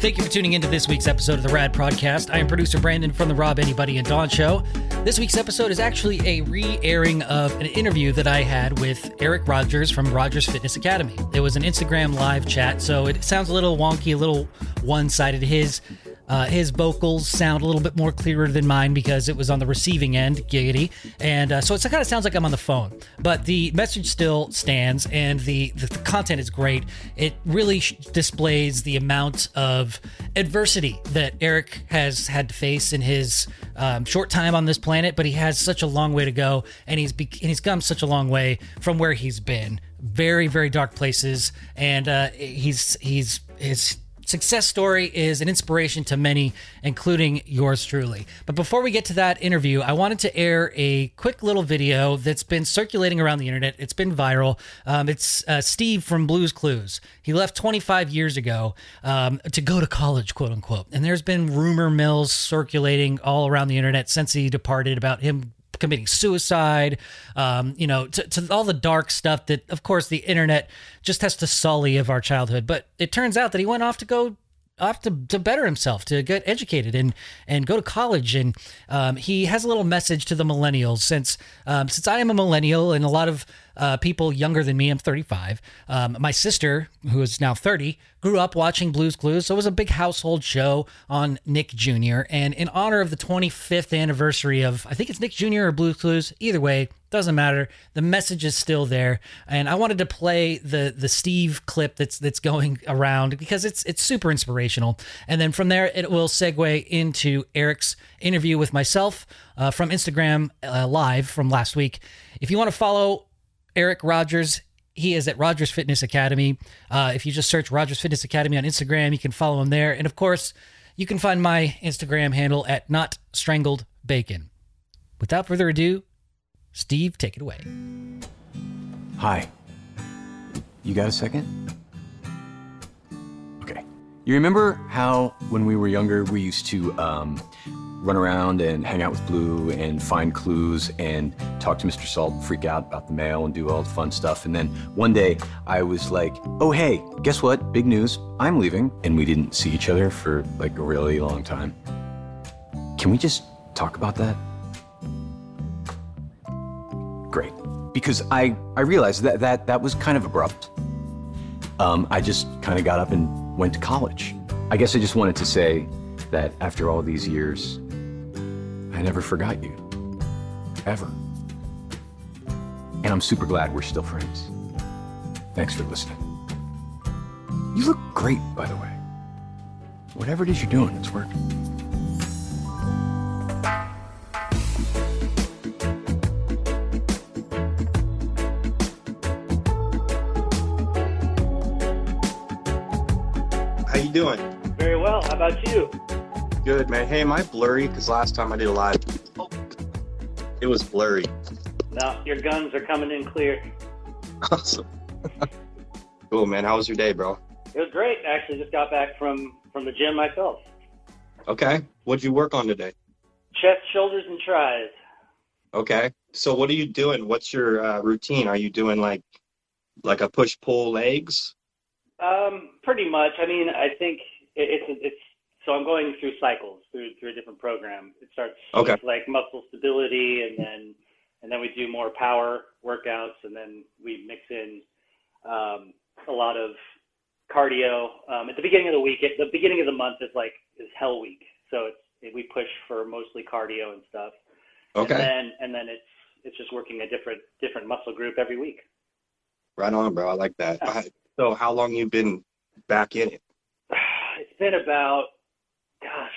Thank you for tuning into this week's episode of the Rad Prodcast. I am producer Brandon from the Rob, Arnie, and Dawn Show. This week's episode is actually a re airing of an interview that I had with Eric Rogers from Rogers Fitness Academy. It was an Instagram live chat, so it sounds a little wonky, a little one sided. His uh, his vocals sound a little bit more clearer than mine because it was on the receiving end, giggity, and uh, so it kind of sounds like I'm on the phone. But the message still stands, and the the, the content is great. It really sh- displays the amount of adversity that Eric has had to face in his um, short time on this planet, but he has such a long way to go, and he's be- and he's come such a long way from where he's been. Very very dark places, and uh, he's he's his success story is an inspiration to many, including yours truly. But before we get to that interview, I wanted to air a quick little video that's been circulating around the internet. It's been viral. Um, it's uh, Steve from Blue's Clues. He left 25 years ago um, to go to college, quote unquote. And there's been rumor mills circulating all around the internet since he departed about him committing suicide, um, you know, to, to, all the dark stuff that, of course, the internet just has to sully of our childhood. But it turns out that he went off to go off to, to better himself, to get educated and and go to college. And um, he has a little message to the millennials since um, since I am a millennial and a lot of uh, people younger than me. I'm 35. Um, my sister, who is now 30, grew up watching Blue's Clues, so it was a big household show on Nick Jr. And in honor of the 25th anniversary of, I think it's Nick Jr. or Blue's Clues, either way, doesn't matter. The message is still there, and I wanted to play the the Steve clip that's that's going around because it's it's super inspirational. And then from there, it will segue into Eric's interview with myself uh, from Instagram uh, Live from last week. If you want to follow Eric Rogers. He is at Rogers Fitness Academy. Uh, if you just search Rogers Fitness Academy on Instagram, you can follow him there. And of course, you can find my Instagram handle at Not Strangled Bacon. Without further ado, Steve, take it away. Hi. You got a second? Okay. You remember how when we were younger, we used to um, run around and hang out with Blue and find clues and talk to Mr. Salt, freak out about the mail and do all the fun stuff. And then one day I was like, oh, hey, guess what? Big news. I'm leaving. And we didn't see each other for like a really long time. Can we just talk about that? Great. Because I, I realized that, that that was kind of abrupt. Um, I just kind of got up and went to college. I guess I just wanted to say that after all these years, I never forgot you. Ever. And I'm super glad we're still friends. Thanks for listening. You look great, by the way. Whatever it is you're doing, it's working. Doing? Very well. How about you? Good, man. Hey, am I blurry? Because last time I did a live, it was blurry. No, your guns are coming in clear. Awesome. cool, man. How was your day, bro? It was great. Actually, just got back from from the gym myself. Okay. What'd you work on today? Chest, shoulders, and tries. Okay. So what are you doing? What's your uh, routine? Are you doing like like a push pull legs? Um, pretty much. I mean, I think it, it's it's so I'm going through cycles through through a different program. It starts Okay. with like muscle stability, and then and then we do more power workouts, and then we mix in um, a lot of cardio. Um, at the beginning of the week, at the beginning of the month is like is Hell Week, so it's we push for mostly cardio and stuff. Okay. And then and then it's it's just working a different different muscle group every week. Right on, bro. I like that. Uh, so how long you been back in it? It's been about gosh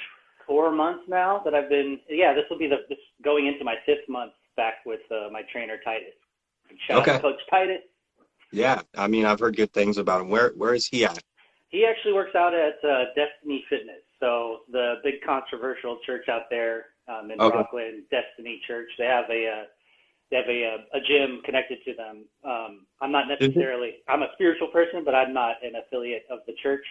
four months now that I've been. Yeah, this will be the this going into my fifth month back with uh, my trainer Titus. Shout out Okay. to Coach Titus. Yeah. I mean, I've heard good things about him. Where Where is he at? He actually works out at uh, Destiny Fitness, so the big controversial church out there um, in Okay. Brooklyn, Destiny Church. They have a uh, they have a, a gym connected to them. Um, I'm not necessarily I'm a spiritual person, but I'm not an affiliate of the church.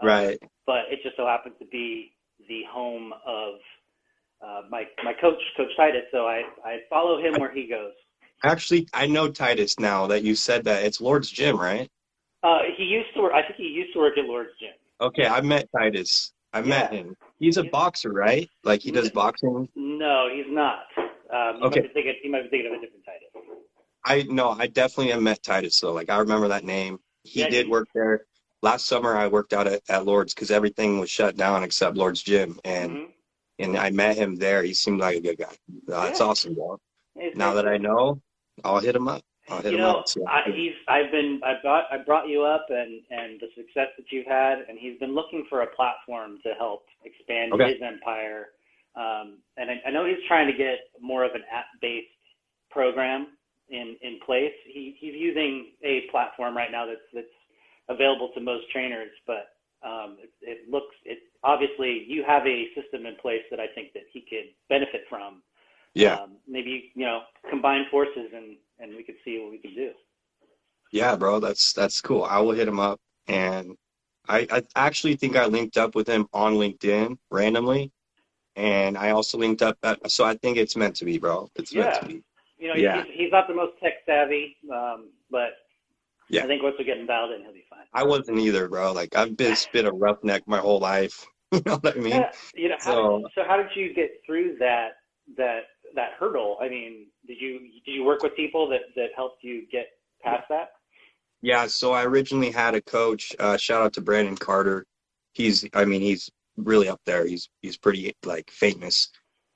Um, Right. But it just so happens to be the home of uh, my my coach, Coach Titus. So I I follow him where he goes. Actually, I know Titus now that you said that. It's Lord's Gym, right? Uh, he used to work. I think he used to work at Lord's Gym. Okay, I met Titus. I met him. He's a boxer, right? Like he does boxing. No, he's not. Um, you Okay. might thinking you might be thinking of a different Titus. I no, I definitely have met Titus though. Like I remember that name. He Yeah, did he- work there. Last summer I worked out at, at Lord's because everything was shut down except Lord's gym, and Mhm. and I met him there. He seemed like a good guy. That's Yeah. awesome, bro. Now great. that I know, I'll hit him up. I'll hit you him know, up. So- I, he's I've been I brought I brought you up and and the success that you've had, and he's been looking for a platform to help expand Okay. his empire. Um, and I, I know he's trying to get more of an app-based program in in place. He he's using a platform right now that's that's available to most trainers, but um, it, it looks it obviously you have a system in place that I think that he could benefit from. yeah, Um, maybe you know combine forces and and we could see what we can do. yeah, bro. That's that's cool. I will hit him up, and I I actually think I linked up with him on LinkedIn randomly, and I also linked up. At, so I think it's meant to be, bro. It's meant to be. You know, Yeah. he's, he's not the most tech savvy, um, but Yeah. I think once we get him dialed in, he'll be fine. I wasn't either, bro. Like I've been been a roughneck my whole life. You know what I mean? Yeah, you know, how So- did, so how did you get through that that that hurdle? I mean, did you did you work with people that that helped you get past that? Yeah. So I originally had a coach. Uh, shout out to Brandon Carter. He's, I mean, he's really up there. He's he's pretty like famous.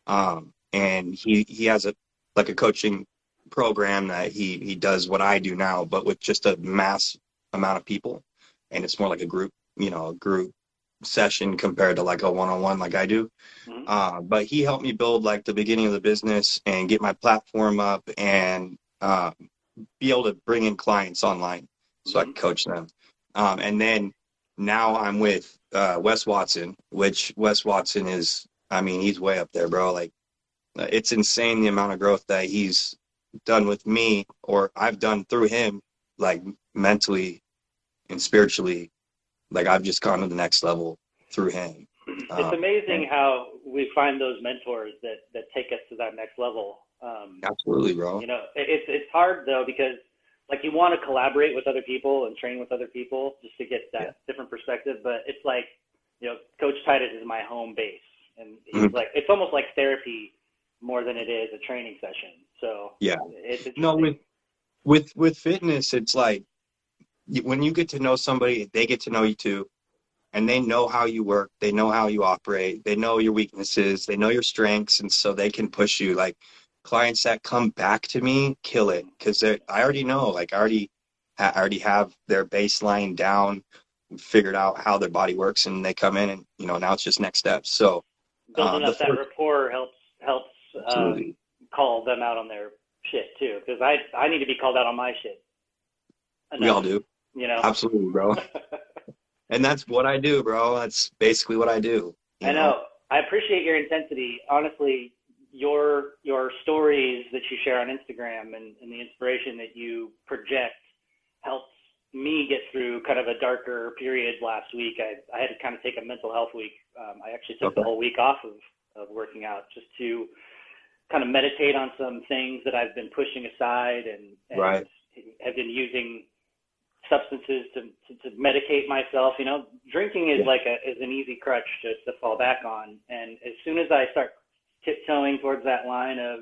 Um, and he he has a like a coaching program that he he does what I do now, but with just a mass amount of people, and it's more like a group, you know, a group session compared to like a one-on-one like I do. Mhm. Uh, but he helped me build like the beginning of the business and get my platform up and uh, be able to bring in clients online so I can coach them. Um, and then now I'm with uh, Wes Watson, which Wes Watson is, I mean, he's way up there, bro. Like, uh, it's insane the amount of growth that he's done with me or I've done through him, like mentally and spiritually. Like, I've just gone to the next level through him. It's Um, amazing how we find those mentors that that take us to that next level. Um, Absolutely, bro. You know, it, it's it's hard though because like you want to collaborate with other people and train with other people just to get that Yeah. different perspective. But it's like, you know, Coach Titus is my home base, and he's Mhm. like, it's almost like therapy more than it is a training session. So Yeah. it's No, with with with fitness, it's like when you get to know somebody, they get to know you too, and they know how you work, they know how you operate, they know your weaknesses, they know your strengths, and so they can push you. Like clients that come back to me, kill it because I already know, like I already I already have their baseline down, figured out how their body works, and they come in, and you know now it's just next steps. So building uh, up that first- rapport helps helps um, Absolutely. call them out on their shit too. Because I I need to be called out on my shit. we all do, You know. absolutely, bro. and that's what I do, bro. That's basically what I do. I know. I appreciate your intensity. Honestly, your your stories that you share on Instagram and, and the inspiration that you project helps me get through kind of a darker period last week. I, I had to kind of take a mental health week. Um, I actually took the whole week off of, of working out just to kind of meditate on some things that I've been pushing aside and, and Right. have been using substances to, to, to medicate myself. You know, drinking is Yeah. like a is an easy crutch to, to fall back on. And as soon as I start tiptoeing towards that line of,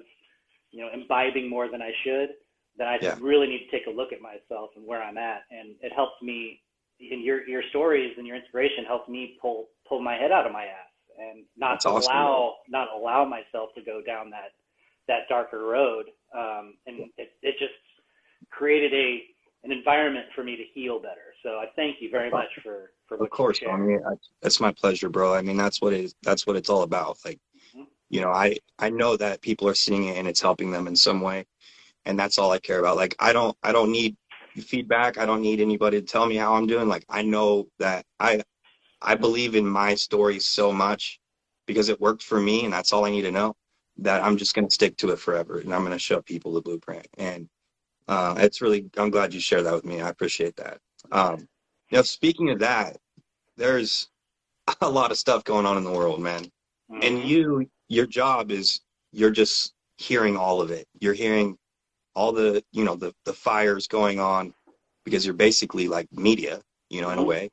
you know, imbibing more than I should, then I Yeah. really need to take a look at myself and where I'm at. And it helps me. In your your stories and your inspiration helps me pull pull my head out of my ass and not awesome, allow not allow myself to go down that that darker road. Um, and it, it just created a an environment for me to heal better. So I thank you very much for for Of course. I mean, I, that's my pleasure, bro. I mean, that's what it is. That's what it's all about. Like. You know, I I know that people are seeing it and it's helping them in some way, and that's all I care about. Like, I don't I don't need feedback. I don't need anybody to tell me how I'm doing. Like, I know that I I believe in my story so much because it worked for me, and that's all I need to know. That I'm just gonna stick to it forever, and I'm gonna show people the blueprint. And uh, it's really I'm glad you shared that with me. I appreciate that. Um, now, speaking of that, there's a lot of stuff going on in the world, man. And Mhm. you, your job is you're just hearing all of it. You're hearing all the, you know, the the fires going on because you're basically like media, you know, in a Mhm. way.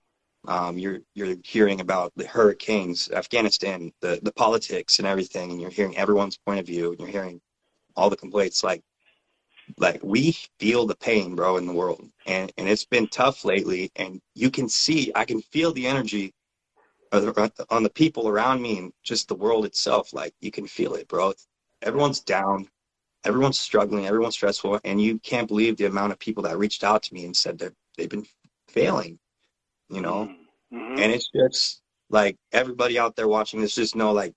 Um, you're you're hearing about the hurricanes, Afghanistan, the the politics and everything, and you're hearing everyone's point of view, and you're hearing all the complaints. Like like we feel the pain, bro, in the world, and and it's been tough lately. And you can see, I can feel the energy on the people around me and just the world itself. Like you can feel it, bro. Everyone's down, everyone's struggling, everyone's stressful, and you can't believe the amount of people that reached out to me and said that they've been failing you know? Mm-hmm. And it's just like everybody out there watching this, just know like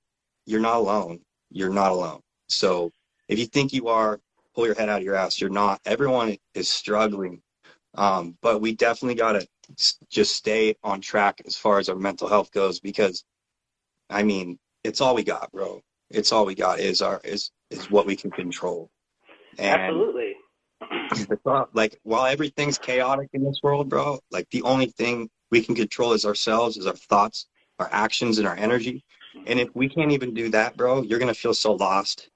you're not alone. You're not alone. So if you think you are, pull your head out of your ass. You're not. Everyone is struggling. Um, but we definitely got to just stay on track as far as our mental health goes because I mean, it's all we got, bro. It's all we got is our is is what we can control. And Absolutely. like while everything's chaotic in this world, bro, like the only thing we can control is ourselves, is our thoughts, our actions, and our energy. And if we can't even do that, bro, you're gonna feel so lost,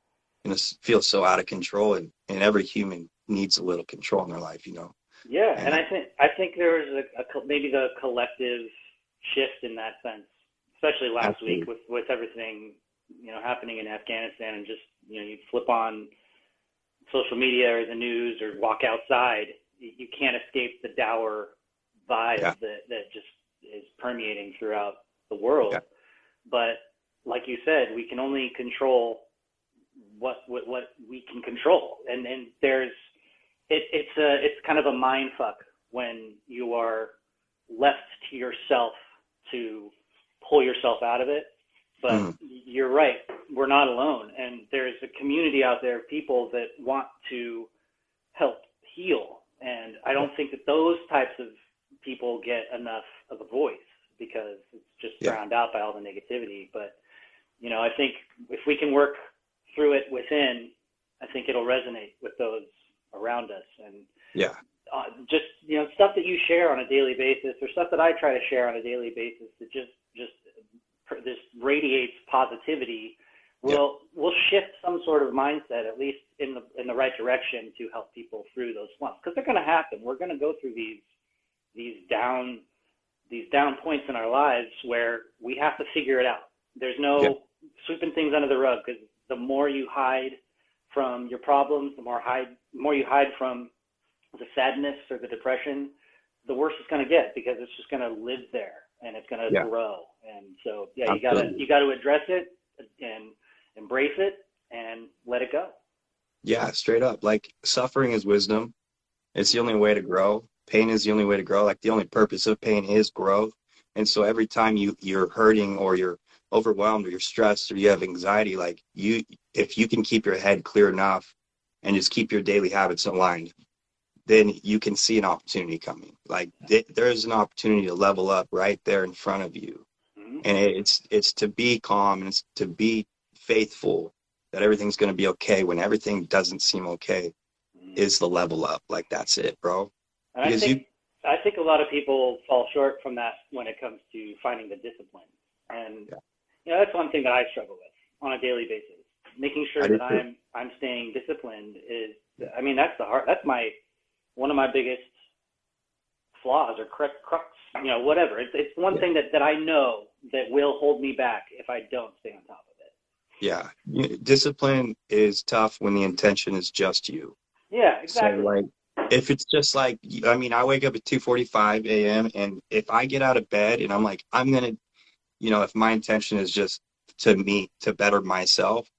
and feel so out of control. And, and every human needs a little control in their life, you know. Yeah, and, and I think I think there was a, a, maybe the collective shift in that sense, especially last absolutely. week with with everything you know happening in Afghanistan, and just you know you flip on social media or the news or walk outside, you can't escape the dour vibe yeah. that, that just is permeating throughout the world. Yeah. But like you said, we can only control what what, what we can control, and and there's it, it's a it's kind of a mind fuck when you are left to yourself to pull yourself out of it. But mm. you're right, we're not alone, and there's a community out there of people that want to help heal. And I don't think that those types of people get enough of a voice because it's just yeah. drowned out by all the negativity. But you know, I think if we can work through it within, I think it'll resonate with those around us. And yeah, uh, just you know, stuff that you share on a daily basis, or stuff that I try to share on a daily basis, that just just this radiates positivity. Will yeah. will shift some sort of mindset, at least in the in the right direction, to help people through those slumps because they're going to happen. We're going to go through these these down these down points in our lives where we have to figure it out. There's no yep. sweeping things under the rug because the more you hide from your problems, the more hide the more you hide from the sadness or the depression, the worse it's going to get because it's just going to live there and it's going to yeah. grow. And so, yeah, you got to you got to address it and embrace it and let it go. Yeah, straight up. Like suffering is wisdom. It's the only way to grow pain is the only way to grow. Like the only purpose of pain is growth. And so every time you you're hurting or you're overwhelmed or you're stressed or you have anxiety, like you if you can keep your head clear enough and just keep your daily habits aligned, then you can see an opportunity coming. Like th- there's an opportunity to level up right there in front of you. Mm-hmm. And it's it's to be calm and it's to be faithful that everything's going to be okay when everything doesn't seem okay mm-hmm. is the level up. Like that's it, bro. And because I think you, I think a lot of people fall short from that when it comes to finding the discipline. And yeah. You know, that's one thing that I struggle with on a daily basis. Making sure that I'm I'm staying disciplined is I mean that's the hard that's my one of my biggest flaws or crux, crux you know whatever it's it's one yeah. thing that that I know that will hold me back if I don't stay on top of it. Yeah, discipline is tough when the intention is just you. Yeah, exactly. So like if it's just like i mean i wake up at 2.45 a.m and if i get out of bed and i'm like i'm gonna you know if my intention is just to meet to better myself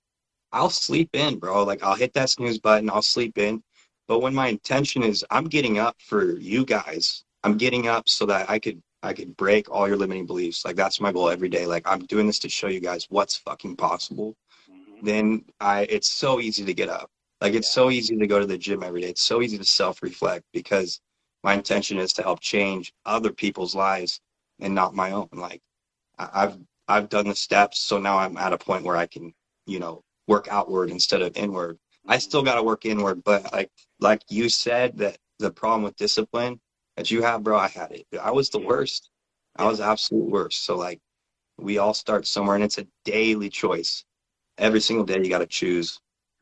i'll sleep in bro. Like i'll hit that snooze button i'll sleep in. But when my intention is i'm getting up for you guys. I'm getting up so that i could i could break all your limiting beliefs. Like that's my goal every day. Like i'm doing this to show you guys what's fucking possible. Mm-hmm. then i it's so easy to get up. Like it's so easy to go to the gym every day. It's so easy to self-reflect because my intention is to help change other people's lives and not my own. Like I've I've done the steps, so now I'm at a point where I can, you know, work outward instead of inward. I mm-hmm. still got to work inward, but like like you said that the problem with discipline that you have, bro, I had it. I was the worst. I was absolute worst. So like we all start somewhere and it's a daily choice. Every single day you got to choose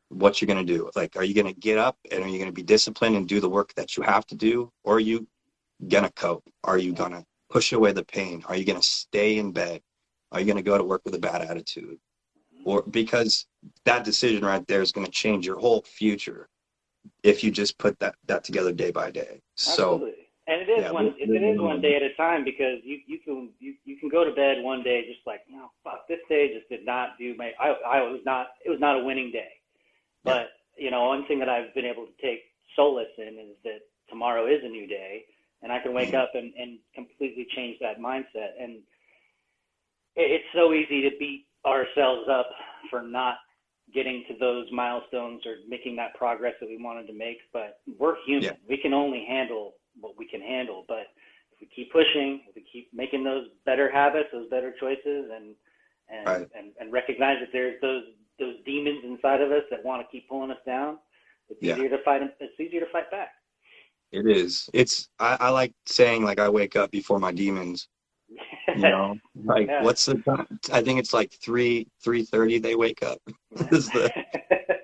what you're going to do. Like, are you going to get up and are you going to be disciplined and do the work that you have to do? Or are you going to cope? Are you going to push away the pain? Are you going to stay in bed? Are you going to go to work with a bad attitude? Or because that decision right there is going to change your whole future if you just put that that together day by day. So And it is yeah, one we- it is one day at a time because you you can you, you can go to bed one day just like no fuck this day just did not do my I I was not it was not a winning day, but you know one thing that I've been able to take solace in is that tomorrow is a new day and I can wake Mhm. up and and completely change that mindset and it, it's so easy to beat ourselves up for not getting to those milestones or making that progress that we wanted to make. But we're human. Yeah. We can only handle what we can handle. But if we keep pushing, if we keep making those better habits, those better choices, and and Right. and, and recognize that there's those those demons inside of us that want to keep pulling us down, it's Yeah. easier to fight. It's easier to fight back. It is. It's I, I like saying like I wake up before my demons. You know, like Yeah. what's the time? I think it's like three three thirty. They wake up. This is the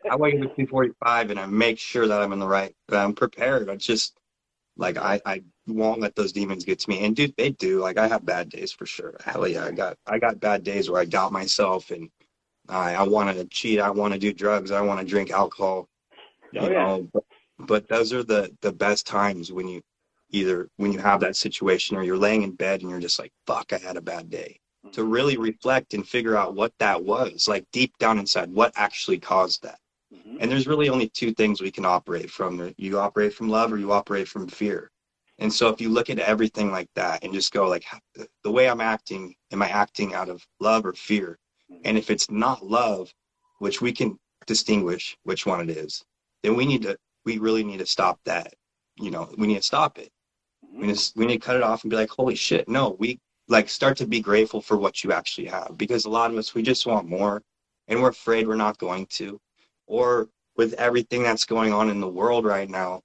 I wake up at two forty five and I make sure that I'm in the right. That I'm prepared. I just like I I won't let those demons get to me. And dude, they do. Like I have bad days for sure. Hell yeah, I got I got bad days where I doubt myself and I I want to cheat. I want to do drugs. I want to drink alcohol. Oh, you Oh, yeah. know, but, but those are the the best times when you either when you have that situation or you're laying in bed and you're just like fuck, I had a bad day to really reflect and figure out what that was, like deep down inside, what actually caused that. Mhm. And there's really only two things we can operate from. You operate from love or you operate from fear. And so if you look at everything like that and just go like the way I'm acting, am I acting out of love or fear? And if it's not love, which we can distinguish which one it is, then we need to we really need to stop that. You know, we need to stop it. We need to, we need to cut it off and be like, holy shit, no, we like start to be grateful for what you actually have. Because a lot of us we just want more and we're afraid we're not going to. Or with everything that's going on in the world right now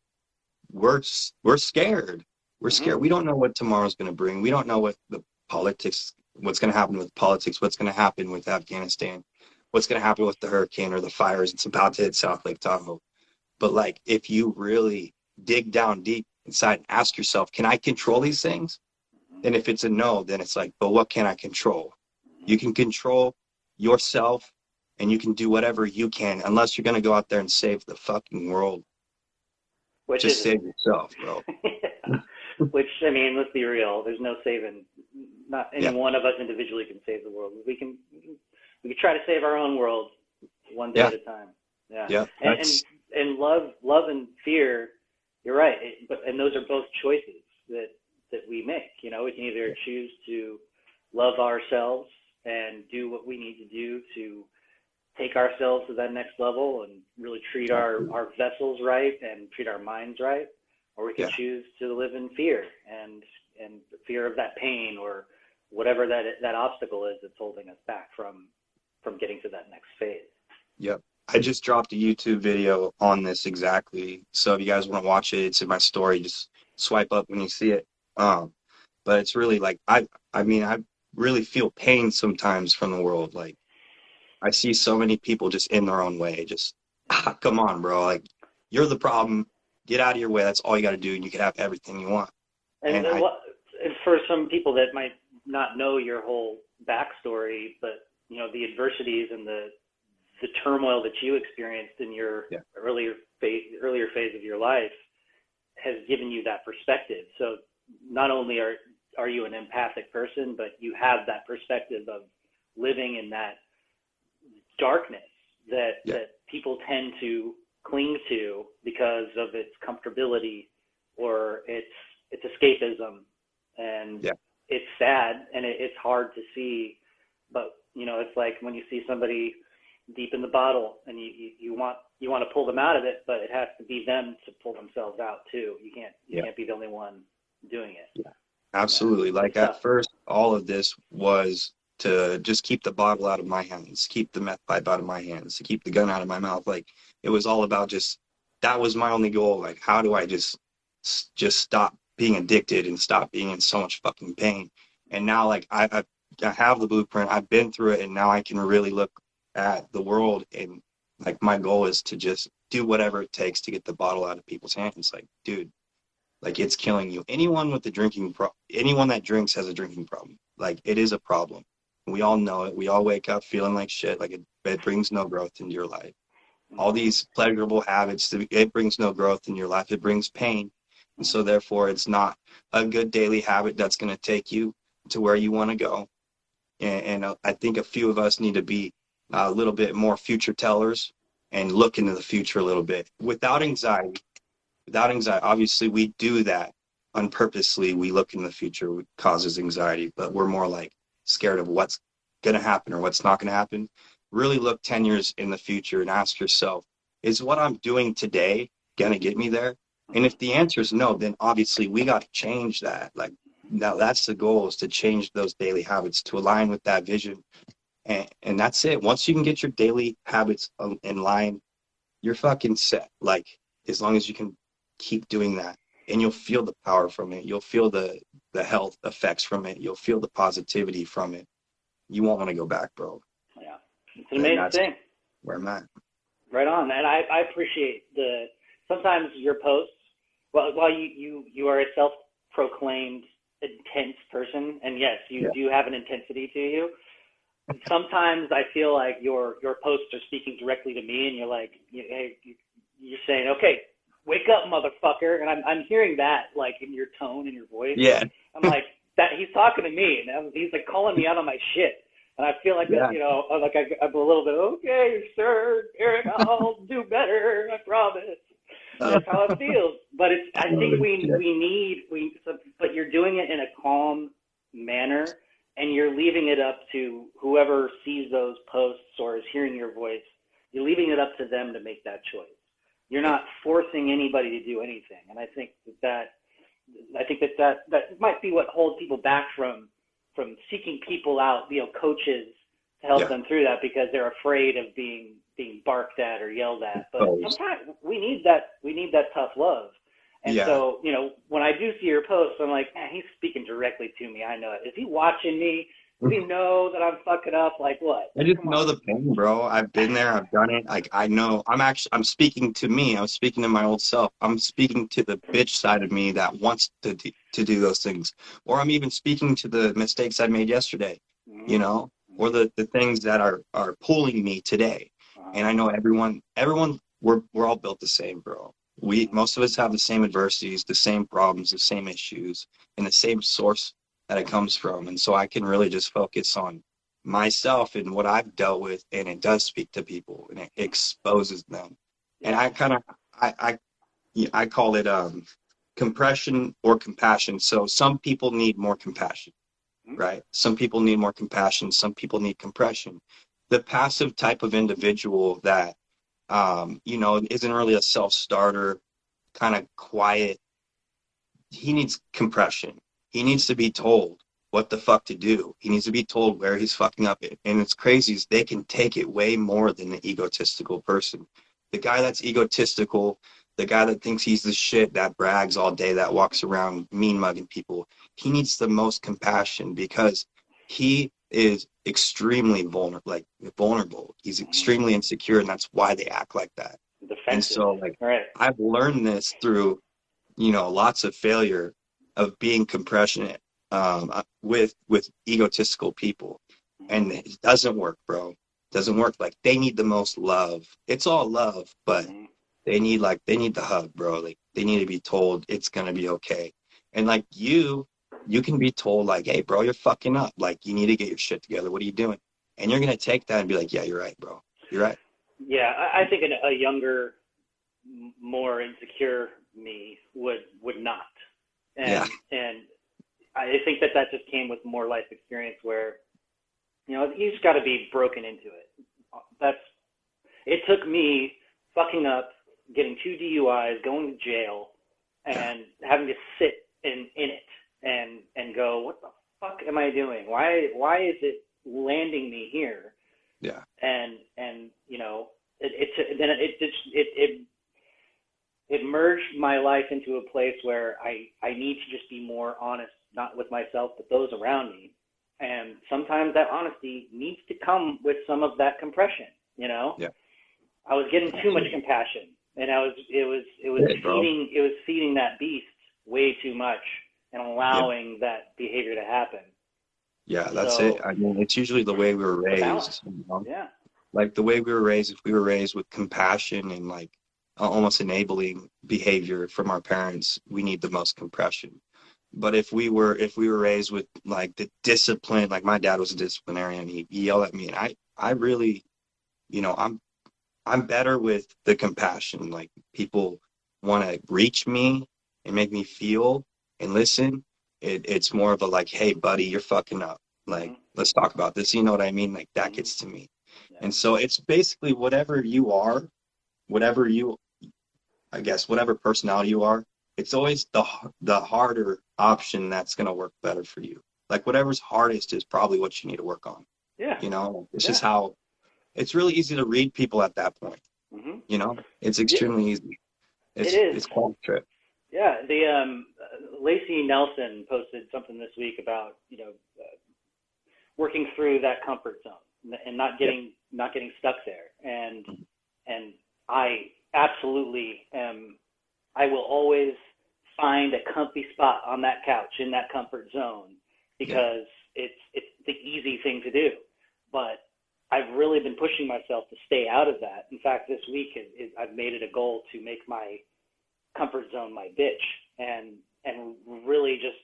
we're we're scared. We're Mhm. scared. We don't know what tomorrow's going to bring. We don't know what the politics what's going to happen with politics what's going to happen with afghanistan what's going to happen with the hurricane or the fires. It's about to hit south lake tahoe but like if you really dig down deep inside and ask yourself can i control these things and if it's a no then it's like but what can i control you can control yourself and you can do whatever you can unless you're going to go out there and save the fucking world Which just is save yourself bro Which I mean, let's be real. There's no saving. Not any Yeah. one of us individually can save the world. We can we can try to save our own world one day Yeah. at a time. Yeah. yeah And, and and love love and fear. You're right. It, but and those are both choices that that we make. You know, we can either choose to love ourselves and do what we need to do to take ourselves to that next level and really treat our, our vessels right and treat our minds right, or we can Yeah. choose to live in fear and and fear of that pain or whatever that that obstacle is that's holding us back from from getting to that next phase. I just dropped a youtube video on this exactly so if you guys want to watch it it's in my story just swipe up when you see it. Um but it's really like i i mean i really feel pain sometimes from the world like i see so many people just in their own way just ah, come on bro like you're the problem get out of your way that's all you got to do and you can have everything you want. And, And and I- what, and for some people that might not know your whole backstory, but you know the adversities and the the turmoil that you experienced in your Yeah. earlier phase earlier phase of your life has given you that perspective. So not only are are you an empathic person, but you have that perspective of living in that darkness that Yeah. that people tend to cling to because of its comfortability or its its escapism and Yeah. it's sad and it, it's hard to see but you know it's like when you see somebody deep in the bottle and you, you, you want you want to pull them out of it but it has to be them to pull themselves out too you can't you Yeah. can't be the only one doing it Yeah. Absolutely. Like Yeah. at first, all of this was to just keep the bottle out of my hands, keep the meth pipe out of my hands, to keep the gun out of my mouth. Like it was all about just that was my only goal. Like how do I just just stop being addicted and stop being in so much fucking pain? And now like I I, I have the blueprint. I've been through it, and now I can really look at the world and like my goal is to just do whatever it takes to get the bottle out of people's hands. It's Like dude, Like it's killing you. Anyone with a drinking pro, anyone that drinks has a drinking problem. Like it is a problem. We all know it. We all wake up feeling like shit. Like it, it brings no growth into your life. All these pleasurable habits, it brings no growth in your life. It brings pain. And so therefore it's not a good daily habit that's going to take you to where you want to go. And, and uh, I think a few of us need to be a little bit more future tellers and look into the future a little bit without anxiety. Without anxiety, obviously we do that unpurposely. We look in the future, which causes anxiety, but we're more like scared of what's going to happen or what's not going to happen. Really look 10 years in the future and ask yourself, is what I'm doing today going to get me there? And if the answer is no, then obviously we got to change that. Like now that's the goal is to change those daily habits to align with that vision. And, and that's it. Once you can get your daily habits um, in line, you're fucking set. Like as long as you can keep doing that and you'll feel the power from it. You'll feel the, the health effects from it. You'll feel the positivity from it. You won't want to go back, bro. Yeah. It's an amazing thing. Where I'm at. Right on. And I, I appreciate the, sometimes your posts, well, while you, you, you are a self-proclaimed intense person, and yes, you yeah. do have an intensity to you. Sometimes I feel like your your posts are speaking directly to me, and you're like, hey, you're saying, okay, wake up, motherfucker, and I'm I'm hearing that like in your tone and your voice. Yeah. I'm like that. He's talking to me, and he's like calling me out on my shit. And I feel like yeah. you know, I'm like I, I'm a little bit okay, sir, Eric. I'll do better. I promise. That's how it uh. feels. But it's. I think we we need we. But you're doing it in a calm manner, and you're leaving it up to whoever sees those posts or is hearing your voice. You're leaving it up to them to make that choice. You're not forcing anybody to do anything, and I think that that. I think that that that might be what holds people back from from seeking people out, you know, coaches to help yeah. them through that because they're afraid of being being barked at or yelled at. But sometimes we need that we need that tough love. And yeah. so, you know, when I do see your posts, I'm like, man, he's speaking directly to me. I know it. Is he watching me? Does he know that I'm fucking up? Like what? I just Come know on. the pain, bro. I've been there. I've done it. Like I know. I'm actually. I'm speaking to me. I'm speaking to my old self. I'm speaking to the bitch side of me that wants to to do those things. Or I'm even speaking to the mistakes I made yesterday. Mm-hmm. You know, or the the things that are are pulling me today and I know everyone, everyone, we're we're all built the same, bro. We most of us have the same adversities, the same problems, the same issues, and the same source that it comes from. And so I can really just focus on myself and what I've dealt with, and it does speak to people and it exposes them. And I kind of, I, I, I call it um, compression or compassion. So some people need more compassion, mm-hmm. right? Some people need more compassion. Some people need compression the passive type of individual that um, you know isn't really a self-starter kind of quiet. He needs compression. He needs to be told what the fuck to do. He needs to be told where he's fucking up and it's crazy they can take it way more than the egotistical person. The guy that's egotistical the guy that thinks he's the shit that brags all day that walks around mean mugging people he needs the most compassion because he is extremely vulnerable like vulnerable. He's extremely insecure and that's why they act like that. Defensive. and so like right. i've learned this through you know lots of failure of being compassionate um, uh, with with egotistical people. And it doesn't work bro. It doesn't work. Like they need the most love. It's all love but mm-hmm. they need like they need the hug bro. Like they need to be told it's gonna be okay. And like you you can be told like, hey, bro, you're fucking up. Like, you need to get your shit together. What are you doing? And you're gonna take that and be like, yeah, you're right, bro. You're right. Yeah, I, I think a younger, more insecure me would would not. And yeah. and I think that that just came with more life experience where, you know, you just got to be broken into it. That's. It took me fucking up, getting two DUIs, going to jail, and having to sit in in it and and go, what the fuck am I doing? Why why is it landing me here? Yeah. And and you know it it then it it it, it it merged my life into a place where I I need to just be more honest, not with myself but those around me. And sometimes that honesty needs to come with some of that compression, you know? Yeah. I was getting too much compassion and I was it was it was yeah, feeding bro. it was feeding that beast way too much and allowing that behavior to happen. Yeah, that's So- it. I mean, it's usually the way we were raised. You know? Yeah. Like the way we were raised, if we were raised with compassion and like almost enabling behavior from our parents, we need the most compression. But if we were if we were raised with like the discipline, like my dad was a disciplinarian, he, he yelled at me, and I I really, you know, I'm I'm better with the compassion. Like people want to reach me and make me feel and listen. It, it's more of a like, hey, buddy, you're fucking up. Like, Mhm. let's talk about this. You know what I mean? Like that Mhm. gets to me. Yeah. And so it's basically whatever you are, whatever you, I guess, whatever personality you are, it's always the the harder option that's gonna work better for you. Like whatever's hardest is probably what you need to work on. Yeah. You know, it's just how. It's really easy to read people at that point. hmm You know, it's extremely easy. It's, It is. It's quite a trip. Yeah, the um, Lacey Nelson posted something this week about you know uh, working through that comfort zone and not getting not getting stuck there. And and I absolutely am. I will always find a comfy spot on that couch in that comfort zone because it's it's the easy thing to do. But I've really been pushing myself to stay out of that. In fact, this week is, is I've made it a goal to make my comfort zone my bitch and and really just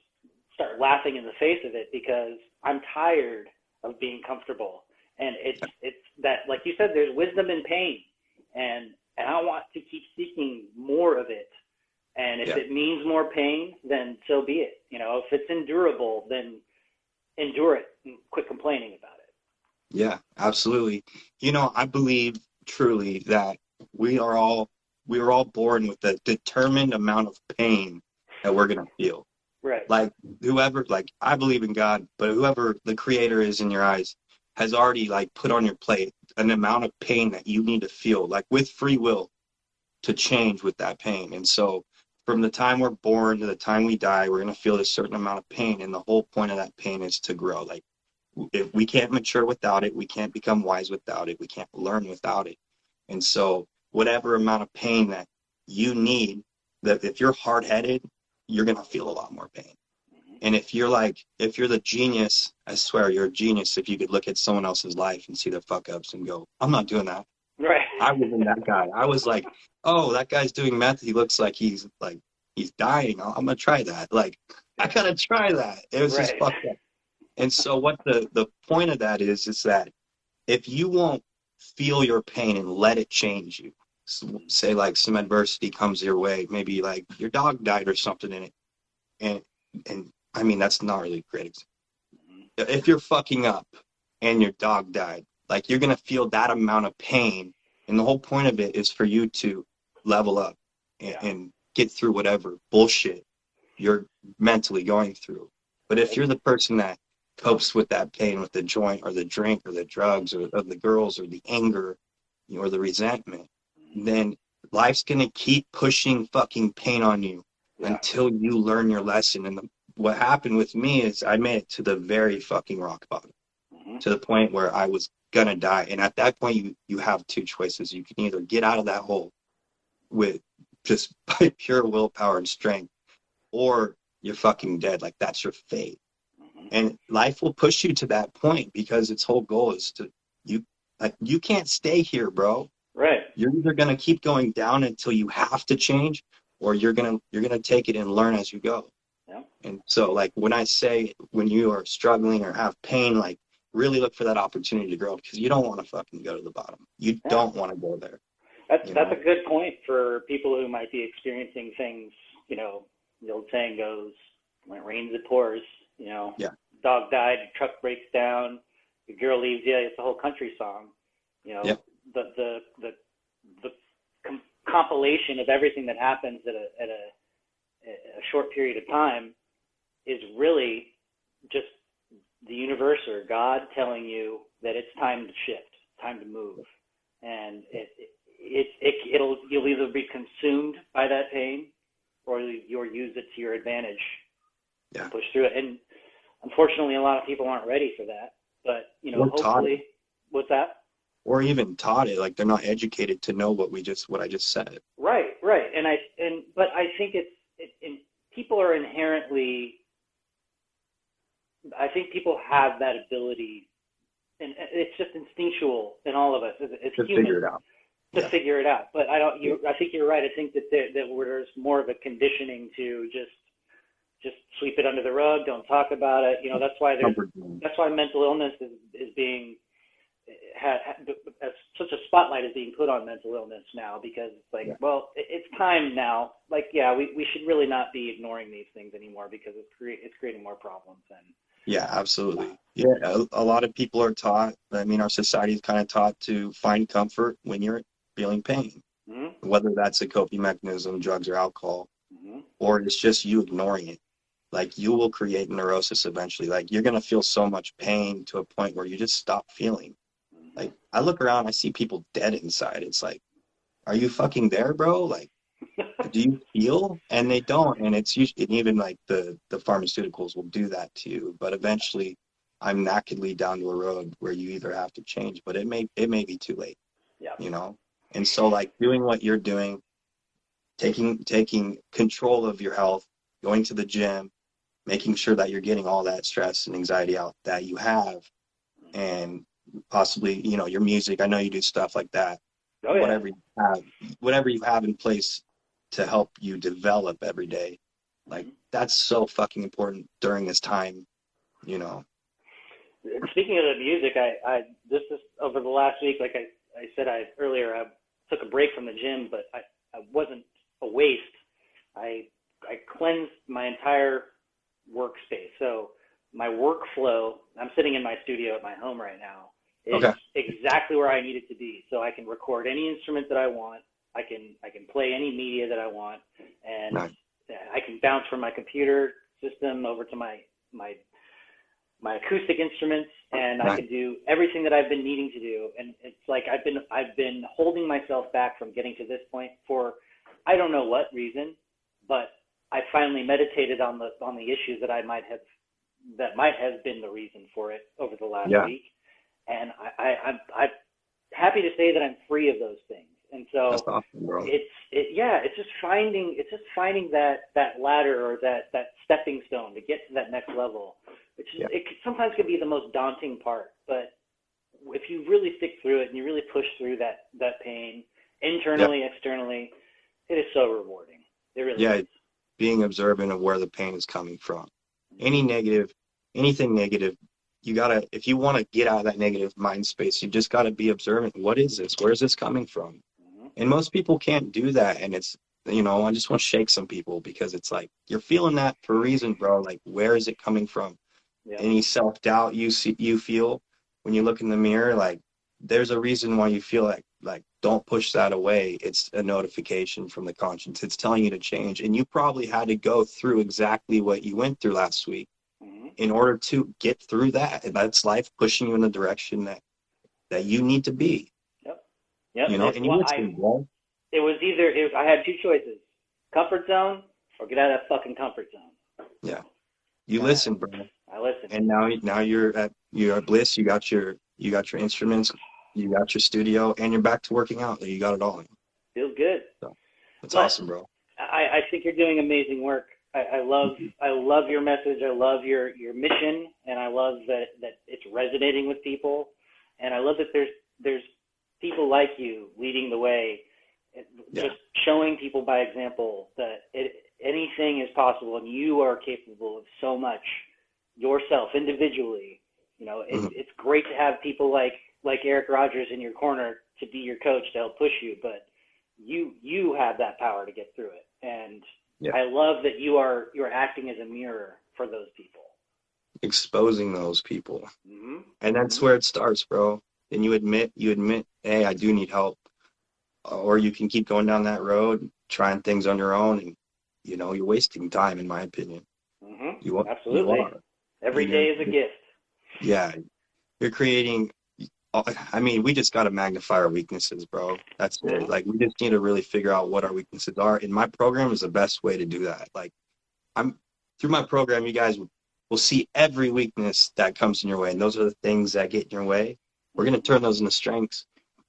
start laughing in the face of it because I'm tired of being comfortable. And it's it's that like you said there's wisdom in pain. And and I want to keep seeking more of it. And if Yeah. it means more pain then so be it. You know if it's endurable then endure it and quit complaining about it. Yeah, absolutely. You know, I believe truly that we are all we are all born with a determined amount of pain that we're gonna feel. right Like whoever, like I believe in God, but whoever the Creator is in your eyes has already like put on your plate an amount of pain that you need to feel, like with free will, to change with that pain. And so, from the time we're born to the time we die, we're gonna feel a certain amount of pain, and the whole point of that pain is to grow. Like if we can't mature without it, we can't become wise without it, we can't learn without it. And so, whatever amount of pain that you need, that if you're hard headed, you're gonna feel a lot more pain. Mm-hmm. And if you're like, if you're the genius, I swear you're a genius if you could look at someone else's life and see their fuck ups and go, I'm not doing that. right I wasn't that guy. I was like, oh, that guy's doing meth. He looks like he's like he's dying. I'm gonna try that. Like, I gotta try that. It was just fucked up. And so, what the the point of that is, is that if you won't feel your pain and let it change you, say like some adversity comes your way, maybe like your dog died or something in it, and and I mean that's not really great. ex- mm-hmm. If you're fucking up and your dog died, like you're gonna feel that amount of pain, and the whole point of it is for you to level up and, Yeah. and get through whatever bullshit you're mentally going through. But if you're the person that copes with that pain with the joint or the drink or the drugs or, or the girls or the anger or the resentment, then life's gonna keep pushing fucking pain on you Yeah. until you learn your lesson. And the, what happened with me is I made it to the very fucking rock bottom, Mhm. to the point where I was gonna die. And at that point, you you have two choices. You can either get out of that hole with just by pure willpower and strength, or you're fucking dead. Like that's your fate. Mhm. And life will push you to that point because its whole goal is to you like you can't stay here, bro right you're either going to keep going down until you have to change or you're going to you're going to take it and learn as you go Yeah. and so like when i say when you are struggling or have pain like really look for that opportunity to grow because you don't want to fucking go to the bottom you Yeah. don't want to go there That's that's know? a good point for people who might be experiencing things. You know, the old saying goes, "When it rains, it pours." You know, Yeah. dog died, truck breaks down, your girl leaves you. It's a whole country song. You know, Yeah. The the the the com- compilation of everything that happens at a at a a short period of time is really just the universe or God telling you that it's time to shift, time to move, and it it, it, it it'll you'll either be consumed by that pain or you'll use it to your advantage. Yeah. and Push through it, and unfortunately, a lot of people aren't ready for that. But you know, We're taught hopefully, what's that? Or even taught it like they're not educated to know what we just what i just said Right, right, and I and but I think it's it, and people people are inherently. I think people have that ability, and it's just instinctual in all of us as, as To humans figure it out. to Yeah. figure it out. But I don't. You, I think you're right. I think that there, that there's more of a conditioning to just just sweep it under the rug. Don't talk about it. You know, that's why there's that's why mental illness is is being had, as such a spotlight is being put on mental illness now because it's like Yeah. well it, it's time now like yeah we, we should really not be ignoring these things anymore because it's cre- it's creating more problems and Yeah, absolutely. Yeah, a, a lot of people are taught. I mean, our society is kind of taught to find comfort when you're feeling pain, mhm, whether that's a coping mechanism, drugs or alcohol, mhm. or it's just you ignoring it. Like you will create neurosis eventually. Like you're gonna feel so much pain to a point where you just stop feeling. I look around, I see people dead inside. It's like, are you fucking there, bro? Like, do you feel? And they don't. And it's usually and even like the the pharmaceuticals will do that to you. But eventually, I'm that could lead down to a road where you either have to change, but it may it may be too late. yeah You know. And so like doing what you're doing, taking taking control of your health, going to the gym, making sure that you're getting all that stress and anxiety out that you have, and possibly you know your music. I know you do stuff like that oh yeah whatever you have whatever you have in place to help you develop every day like that's so fucking important during this time you know Speaking of the music, I, I this is over the last week. Like I, I said I earlier, I took a break from the gym, but I, I wasn't a waste. I I cleansed my entire workspace. So my workflow. I'm sitting in my studio at my home right now. Is Okay. exactly where I need it to be. So I can record any instrument that I want. I can I can play any media that I want, and Nice. I can bounce from my computer system over to my my my acoustic instruments and I can do everything that I've been needing to do. And it's like I've been I've been holding myself back from getting to this point for I don't know what reason, but I finally meditated on the on the issues that I might have that might have been the reason for it over the last Yeah. week. And I, I I'm I'm happy to say that I'm free of those things. And so awesome it's it, yeah it's just finding it's just finding that that ladder or that that stepping stone to get to that next level which is Yeah. it sometimes can be the most daunting part but if you really stick through it and you really push through that that pain internally externally it is so rewarding it really Yeah. is being observant of where the pain is coming from any mm-hmm. negative anything negative you gotta if you want to get out of that negative mind space you just gotta be observant. What is this? Where's this coming from? Mhm. and most people can't do that and it's you know i just want to shake some people because it's like you're feeling that for a reason bro. Like where is it coming from? Yeah. Any self-doubt you see you feel when you look in the mirror like there's a reason why you feel like like don't push that away. It's a notification from the conscience. It's telling you to change. And you probably had to go through exactly what you went through last week. In order to get through that that's life pushing you in the direction that that you need to be Yep. you know It's and you listen I, it was either it I had two choices comfort zone or get out of that fucking comfort zone Yeah. you Yeah. listen bro I listen. and now now you're at you're at bliss you got your you got your instruments you got your studio and you're back to working out you got it all feels good that's But- awesome bro I, I think you're doing amazing work. I, I love I love your message. I love your your mission, and I love that that it's resonating with people. And I love that there's there's people like you leading the way, Yeah. just showing people by example that it, anything is possible, and you are capable of so much yourself individually. You know, it, Mhm. it's great to have people like like Eric Rogers in your corner to be your coach to help push you, but you you have that power to get through it and Yeah. i love that you are you're acting as a mirror for those people. Exposing those people. Mm-hmm. and that's where it starts bro. And you admit you admit hey i do need help. Or you can keep going down that road trying things on your own and you know you're wasting time in my opinion. Mm-hmm. you absolutely. you every day is a gift. Yeah. You're creating Oh, i mean we just got to magnify our weaknesses bro. That's it. Like we just need to really figure out what our weaknesses are and my program is the best way to do that. Like i'm through my program you guys will see every weakness that comes in your way and those are the things that get in your way. We're going to turn those into strengths.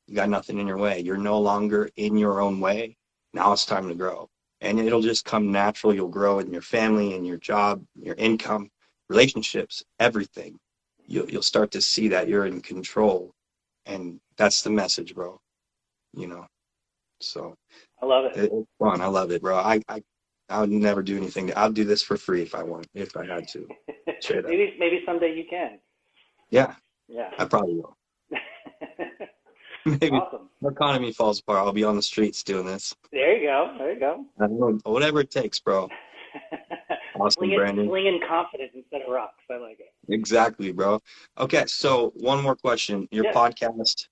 You got nothing in your way. You're no longer in your own way. Now it's time to grow. And it'll just come natural. You'll grow in your family and your job, your income, relationships, everything. You'll you'll start to see that you're in control, and that's the message, bro. You know, so I love it. it's fun. I love it, bro. I I I would never do anything. I'll do this for free if I want, if I had to. Maybe maybe someday you can. Yeah, Yeah. I probably will. Maybe awesome. the economy falls apart. I'll be on the streets doing this. There you go. There you go. I don't know, whatever it takes, bro. Awesome, it, Brandon. slinging confidence instead of rocks. I like it. Exactly, bro. Okay, so one more question. Your Yeah. podcast.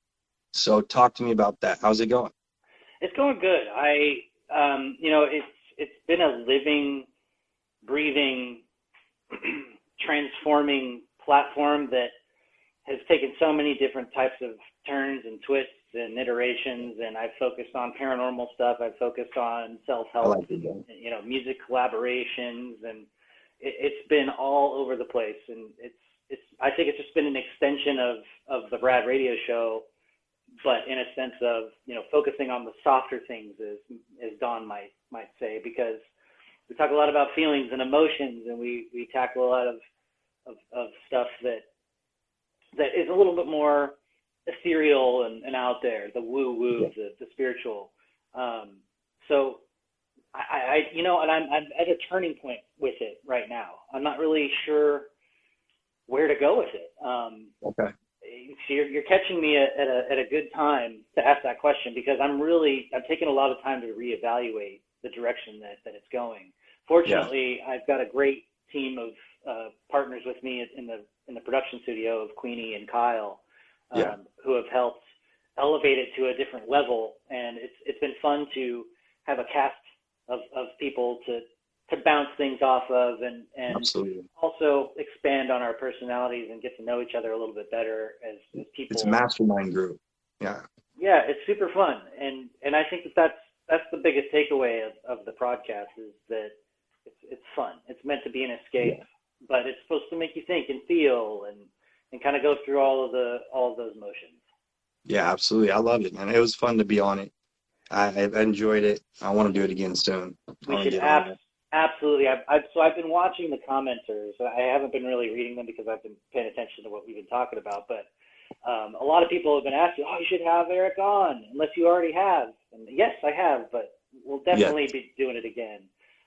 So talk to me about that. How's it going? It's going good. I, um, you know, it's it's been a living, breathing, transforming platform that has taken so many different types of turns and twists and iterations. And I've focused on paranormal stuff. I've focused on self help, like you know, music collaborations, and it, it's been all over the place. And it's it's I think it's just been an extension of of the Rad Radio Show but in a sense of you know focusing on the softer things as as Dawn might might say because we talk a lot about feelings and emotions and we we tackle a lot of of, of stuff that that is a little bit more ethereal and, and out there the woo woo Yeah. the, the spiritual um, so I, I you know and I'm I'm at a turning point with it right now I'm not really sure where to go with it um, Okay. so you're, you're catching me at, at, a, at a good time to ask that question because I'm really I'm taking a lot of time to reevaluate the direction that, that it's going. Fortunately, I've got a great team of uh, partners with me in the in the production studio of Queenie and Kyle, um, Yeah. who have helped elevate it to a different level, and it's it's been fun to have a cast of, of people to to bounce things off of and and Absolutely. also expand on our personalities and get to know each other a little bit better as, as people. It's a mastermind group. Yeah. yeah, it's super fun, and and I think that that's that's the biggest takeaway of, of the podcast is that it's it's fun. It's meant to be an escape, but it's supposed to make you think and feel and and kind of go through all of the all of those motions. Yeah, absolutely. I loved it, man. It was fun to be on it. I, I've enjoyed it. I want to do it again soon. We should get on abs- it. absolutely. I've, I've, so I've been watching the commenters. I haven't been really reading them because I've been paying attention to what we've been talking about. But um, a lot of people have been asking, "Oh, you should have Eric on," unless you already have. And yes, I have, but we'll definitely be doing it again.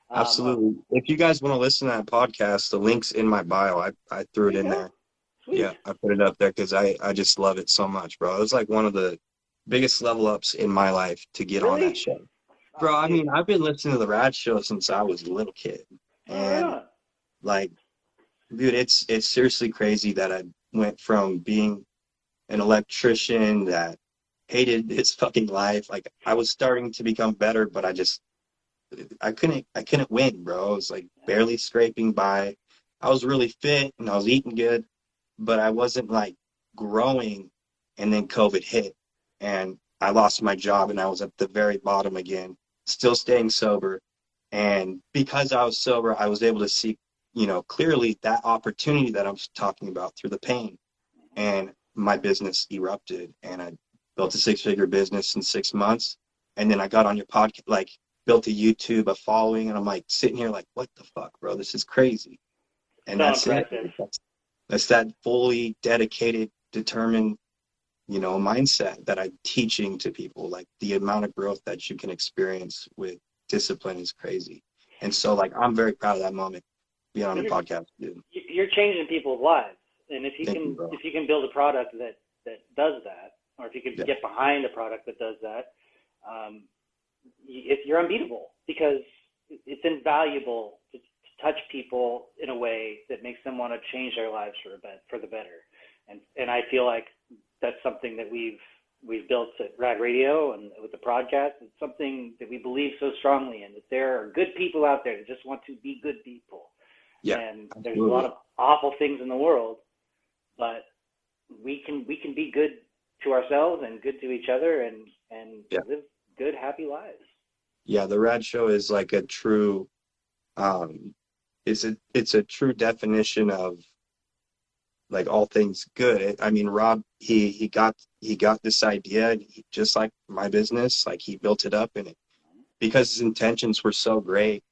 Um, Absolutely. If you guys want to listen to that podcast, the link's in my bio. I, I threw it in there. Sweet. Yeah, I put it up there because I, I just love it so much, bro. It was like one of the biggest level ups in my life to get on that show. Bro, I mean, I've been listening to the Rad Show since I was a little kid. Oh, And yeah. like, dude, it's it's seriously crazy that I went from being an electrician that hated his fucking life. Like I was starting to become better, but I just I couldn't I couldn't win, bro. I was like barely scraping by. I was really fit and I was eating good, but I wasn't like growing. And then COVID hit, and I lost my job, and I was at the very bottom again. Still staying sober, and because I was sober, I was able to see, you know, clearly that opportunity that I'm talking about through the pain, and my business erupted, and I built a six-figure business in six months, and then I got on your podcast, like built a YouTube, a following, and I'm like sitting here like, what the fuck, bro? This is crazy. And So that's impressive. it. That's, that's that fully dedicated, determined, you know, mindset that I'm teaching to people. Like the amount of growth that you can experience with discipline is crazy. And so like I'm very proud of that moment being on the podcast, dude. You- You're changing people's lives, and if you Thank can you, if you can build a product that that does that, or if you can Yeah. get behind a product that does that, um, if you're unbeatable because it's invaluable touch people in a way that makes them want to change their lives for a bet, for the better. And and I feel like that's something that we've we've built at Rad Radio and with the podcast. It's something that we believe so strongly in that there are good people out there that just want to be good people. Yeah, and there's a lot of awful things in the world, but we can we can be good to ourselves and good to each other and and Yeah. live good happy lives. Yeah, the Rad Show is like a true um it's a it's a true definition of like all things good. I mean, Rob he he got he got this idea he, just like my business, like he built it up and it because his intentions were so great,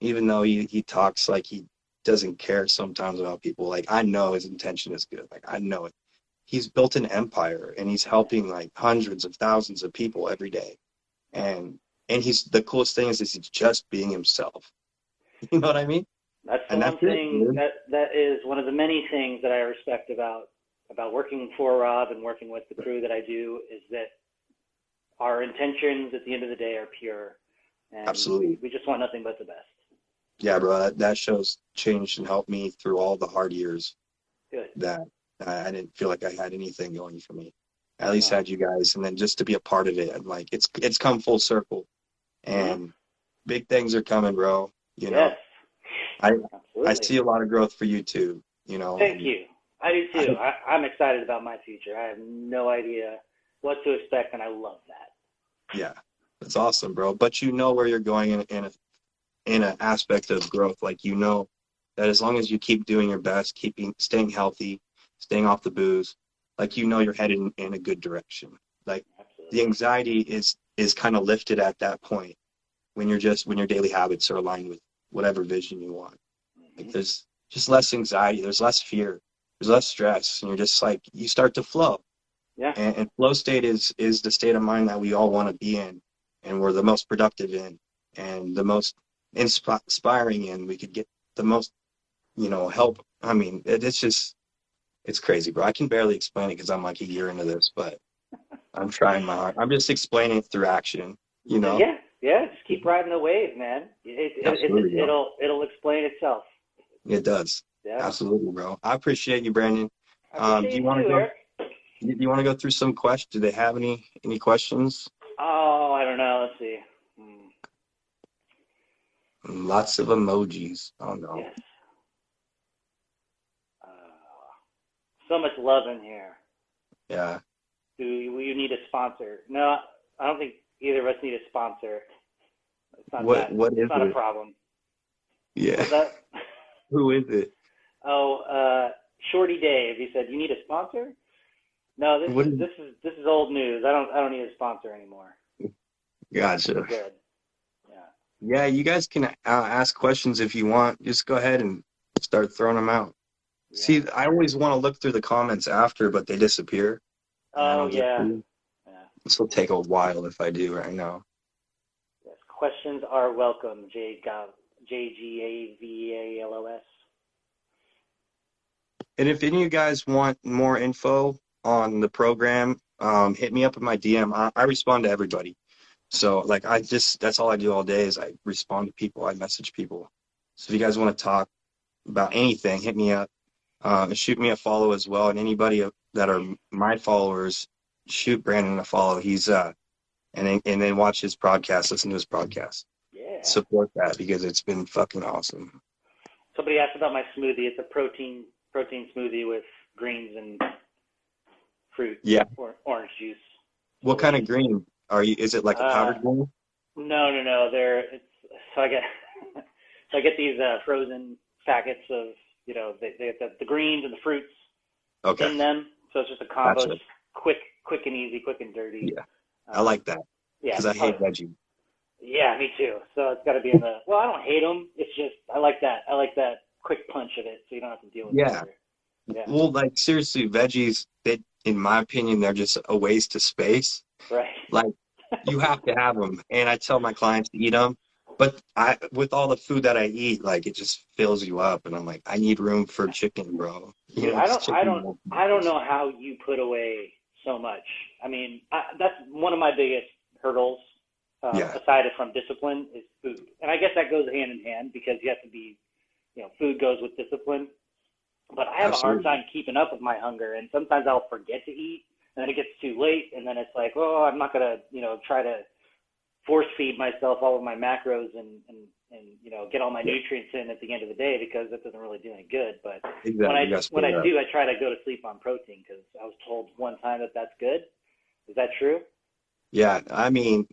even though he, he talks like he doesn't care sometimes about people, like I know his intention is good. Like I know it. He's built an empire and he's helping like hundreds of thousands of people every day. And and he's the coolest thing is, is he's just being himself. You know what I mean? That's the And one that's thing dude. that that is one of the many things that I respect about about working for Rob and working with the crew that I do is that our intentions at the end of the day are pure. And Absolutely. We, we just want nothing but the best. Yeah, bro, that, that show's changed and helped me through all the hard years Good. that I, I didn't feel like I had anything going for me. I at uh-huh. least had you guys, and then just to be a part of it, I'm like, it's it's come full circle, uh-huh. and big things are coming, bro. You know, yes. I- I see a lot of growth for you too. You know, Thank you. I do too. I, I'm excited about my future. I have no idea what to expect, and I love that. Yeah, that's awesome, bro. But you know where you're going in in a in an aspect of growth. Like you know that as long as you keep doing your best, keeping staying healthy, staying off the booze, like you know you're headed in, in a good direction. Like Absolutely. the anxiety is is kind of lifted at that point when you're just when your daily habits are aligned with whatever vision you want. Like Mhm. there's just less anxiety, there's less fear, there's less stress, and you're just like you start to flow Yeah. and, and flow state is is the state of mind that we all want to be in and we're the most productive in and the most inspi- inspiring in we could get the most you know help i mean it, it's just it's crazy bro i can barely explain it because i'm like a year into this but i'm trying my hard i'm just explaining it through action you know Yeah. Yeah. Just keep riding the wave, man. It, it, Absolutely, it, bro. it'll it'll explain itself. it does Yeah. absolutely bro i appreciate you brandon I Um, do appreciate you wanna go- Eric. you, you want to go through some questions do they have any any questions Oh, I don't know. Let's see. Hmm. lots of emojis oh no Yes. Uh, so much love in here. yeah Do you, you need a sponsor? No, I don't think either of us need a sponsor. It's not what that. what is not a problem. yeah that? who is it Oh, uh, Shorty Dave. He said, "You need a sponsor?" No, this What is is- this is this is old news. I don't I don't need a sponsor anymore. Gotcha. Good. Yeah. Yeah, you guys can uh, ask questions if you want. Just go ahead and start throwing them out. yeah. See, I always want to look through the comments after, but they disappear. Oh yeah. to. This will take a while if I do right now. Yes. Questions are welcome. J J G A V A L O S. And if any of you guys want more info on the program, um, hit me up in my DM. I, I respond to everybody. So, like, I just, that's all I do all day is I respond to people. I message people. So if you guys want to talk about anything, hit me up. Uh, shoot me a follow as well. And anybody that are my followers, shoot Brandon a follow. He's, uh, and then, and then watch his podcast, listen to his podcast. Yeah. Support that because it's been fucking awesome. Somebody asked about my smoothie. It's a protein protein smoothie with greens and fruit. Yeah. Or orange juice. What kind of green are you? Is it like a Uh, powdered green? No, no, no. They're it's so I get so I get these uh, frozen packets of you know they they get the, the greens and the fruits Okay. in them. So it's just a combo, Gotcha. just quick, quick and easy, quick and dirty. Yeah. Um, I like that yeah, because I hate veggie. Yeah, me too. So it's got to be in the. Well, I don't hate them. It's just I like that. I like that quick punch of it, so you don't have to deal with. Yeah. Yeah. Well, like seriously, veggies, they, in my opinion, they're just a waste of space. Right. Like you have to have them, and I tell my clients to eat them. But I, with all the food that I eat, like it just fills you up, and I'm like, I need room for chicken, bro. You know, I don't- I don't- I don't know how you put away so much. I mean, I, that's one of my biggest hurdles. Uh, Yeah. Aside from discipline, is food, and I guess that goes hand in hand because you have to be, you know, food goes with discipline. But I have a hard time keeping up with my hunger, and sometimes I'll forget to eat, and then it gets too late, and then it's like, oh, I'm not gonna, you know, try to force feed myself all of my macros and and and you know get all my nutrients in at the end of the day because that doesn't really do any good. But Exactly. when I when I up. do, I try to go to sleep on protein because I was told one time that that's good. Is that true? Yeah, I mean,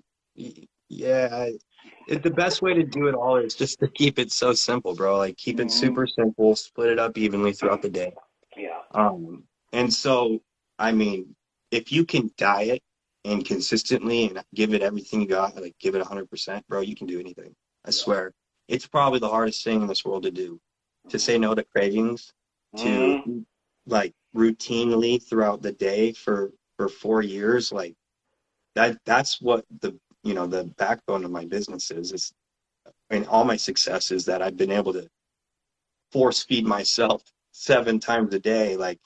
yeah, I- it, the best way to do it all is just to keep it so simple, bro. Like keep it Mhm. super simple, split it up evenly throughout the day. Yeah. Um, and so, I mean, if you can diet and consistently and give it everything you got, like give it 100%, bro, you can do anything. I swear. It's probably the hardest thing in this world to do. To say no to cravings, to Mhm. like routinely throughout the day for for 4 years, like that that's what the you know, the backbone of my business is is and all my success is that I've been able to force feed myself 7 times a day like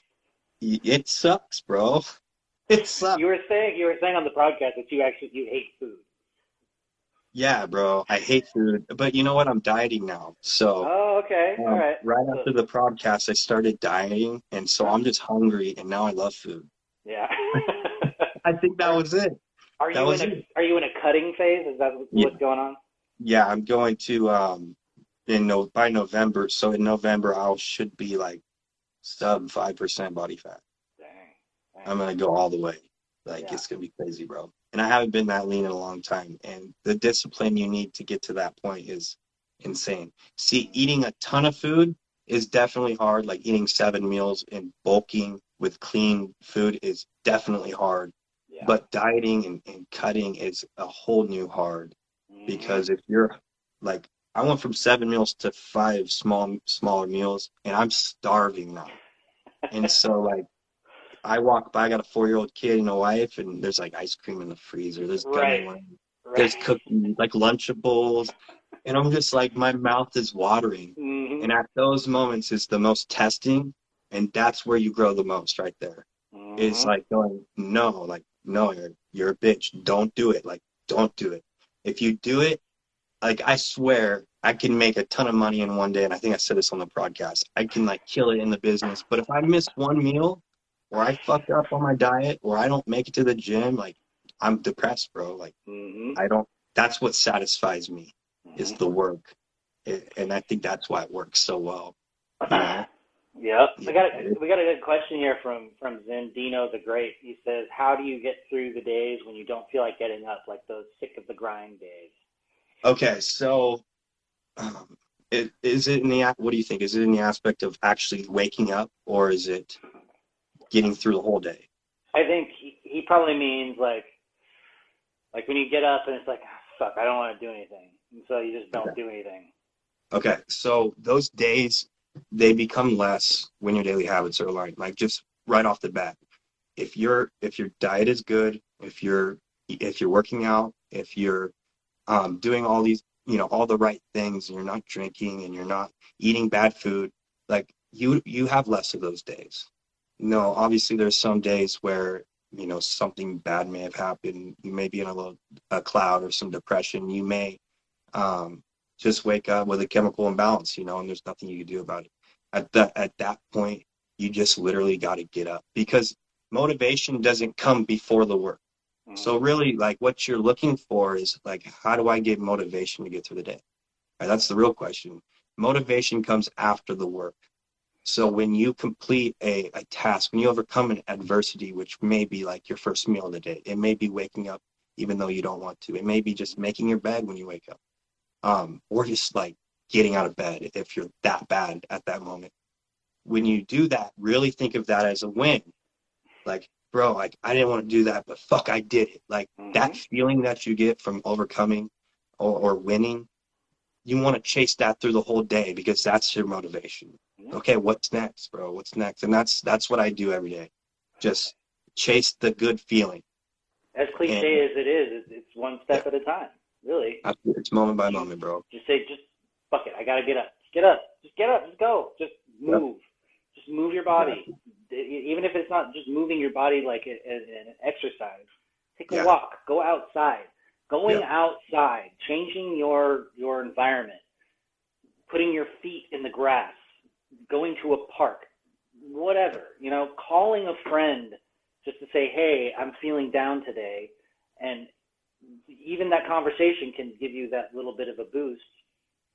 it sucks, bro. It sucks. You were saying you were saying on the podcast that you actually you hate food. Yeah, bro. I hate food, but you know what? I'm dieting now. So Oh, okay. um, All right. right after the podcast, I started dieting, and so I'm just hungry, and now I love food. Yeah. I think that was it. are that you in a it. are you in a cutting phase? Is that what's Yeah. going on? Yeah, I'm going to um in no by November. So in November, I should be like sub five percent body fat. Dang. Dang. I'm gonna go all the way. Like Yeah. it's gonna be crazy, bro. And I haven't been that lean in a long time. And the discipline you need to get to that point is insane. See, eating a ton of food is definitely hard. Like eating seven meals and bulking with clean food is definitely hard. yeah. But dieting and, and cutting is a whole new hard Mhm. because if you're like I went from seven meals to five small smaller meals and I'm starving now. And so like I walk by, I got a four year old kid and a wife, and there's like ice cream in the freezer. There's Right. Right. there's cookies, like Lunchables, and I'm just like my mouth is watering. Mhm. And at those moments is the most testing, and that's where you grow the most, right there. It's Mhm. like going, no, like no, you're you're a bitch. Don't do it. Like don't do it. If you do it, like I swear I can make a ton of money in one day, and I think I said this on the podcast. I can like kill it in the business, but if I miss one meal, or I fuck up on my diet, or I don't make it to the gym, like I'm depressed, bro. Like Mhm. I don't. That's what satisfies me is Mhm. the work, It- and I think that's why it works so well. You know? Yep. We got a, Yeah. we got a good question here from from Zendino the Great. He says, "How do you get through the days when you don't feel like getting up, like those sick of the grind days?" Okay, so um, it, is it in the what do you think? Is it in the aspect of actually waking up, or is it getting through the whole day? I think he, he probably means like like when you get up and it's like, "Ah, "Fuck, I don't want to do anything," and so you just don't Okay. do anything. Okay, so those days they become less when your daily habits are aligned. Like just right off the bat, if your if your diet is good, if you're if you're working out, if you're um, doing all these you know all the right things, and you're not drinking and you're not eating bad food, like you you have less of those days. No, obviously there's some days where you know something bad may have happened. You may be in a little a cloud or some depression. You may um, just wake up with a chemical imbalance, you know, and there's nothing you can do about it. At that at that point, you just literally got to get up because motivation doesn't come before the work. Mhm. So really, like what you're looking for is like, how do I get motivation to get through the day? Right, that's the real question. Motivation comes after the work. So when you complete a, a task, when you overcome an adversity, which may be like your first meal of the day, it may be waking up even though you don't want to. It may be just making your bed when you wake up um, or just like getting out of bed if you're that bad at that moment. When you do that, really think of that as a win. Like, bro, like I didn't want to do that, but fuck, I did it. Like that Mhm. feeling that you get from overcoming or, or winning, you want to chase that through the whole day because that's your motivation. Yeah. Okay, what's next, bro? What's next? And that's that's what I do every day. Just chase the good feeling. As cliche as it is, it's, it's one step at a time. Really, It's moment by moment, bro. just say, just fuck it. I gotta get up. Just get up. Just get up. Just go. Just move. Just move your body. E- Even if it's not just moving your body like an exercise. Take a Yeah. walk. Go outside. Going Yeah. outside. Changing your your environment. Putting your feet in the grass. Going to a park. Whatever. You know, calling a friend just to say, hey, I'm feeling down today, and even that conversation can give you that little bit of a boost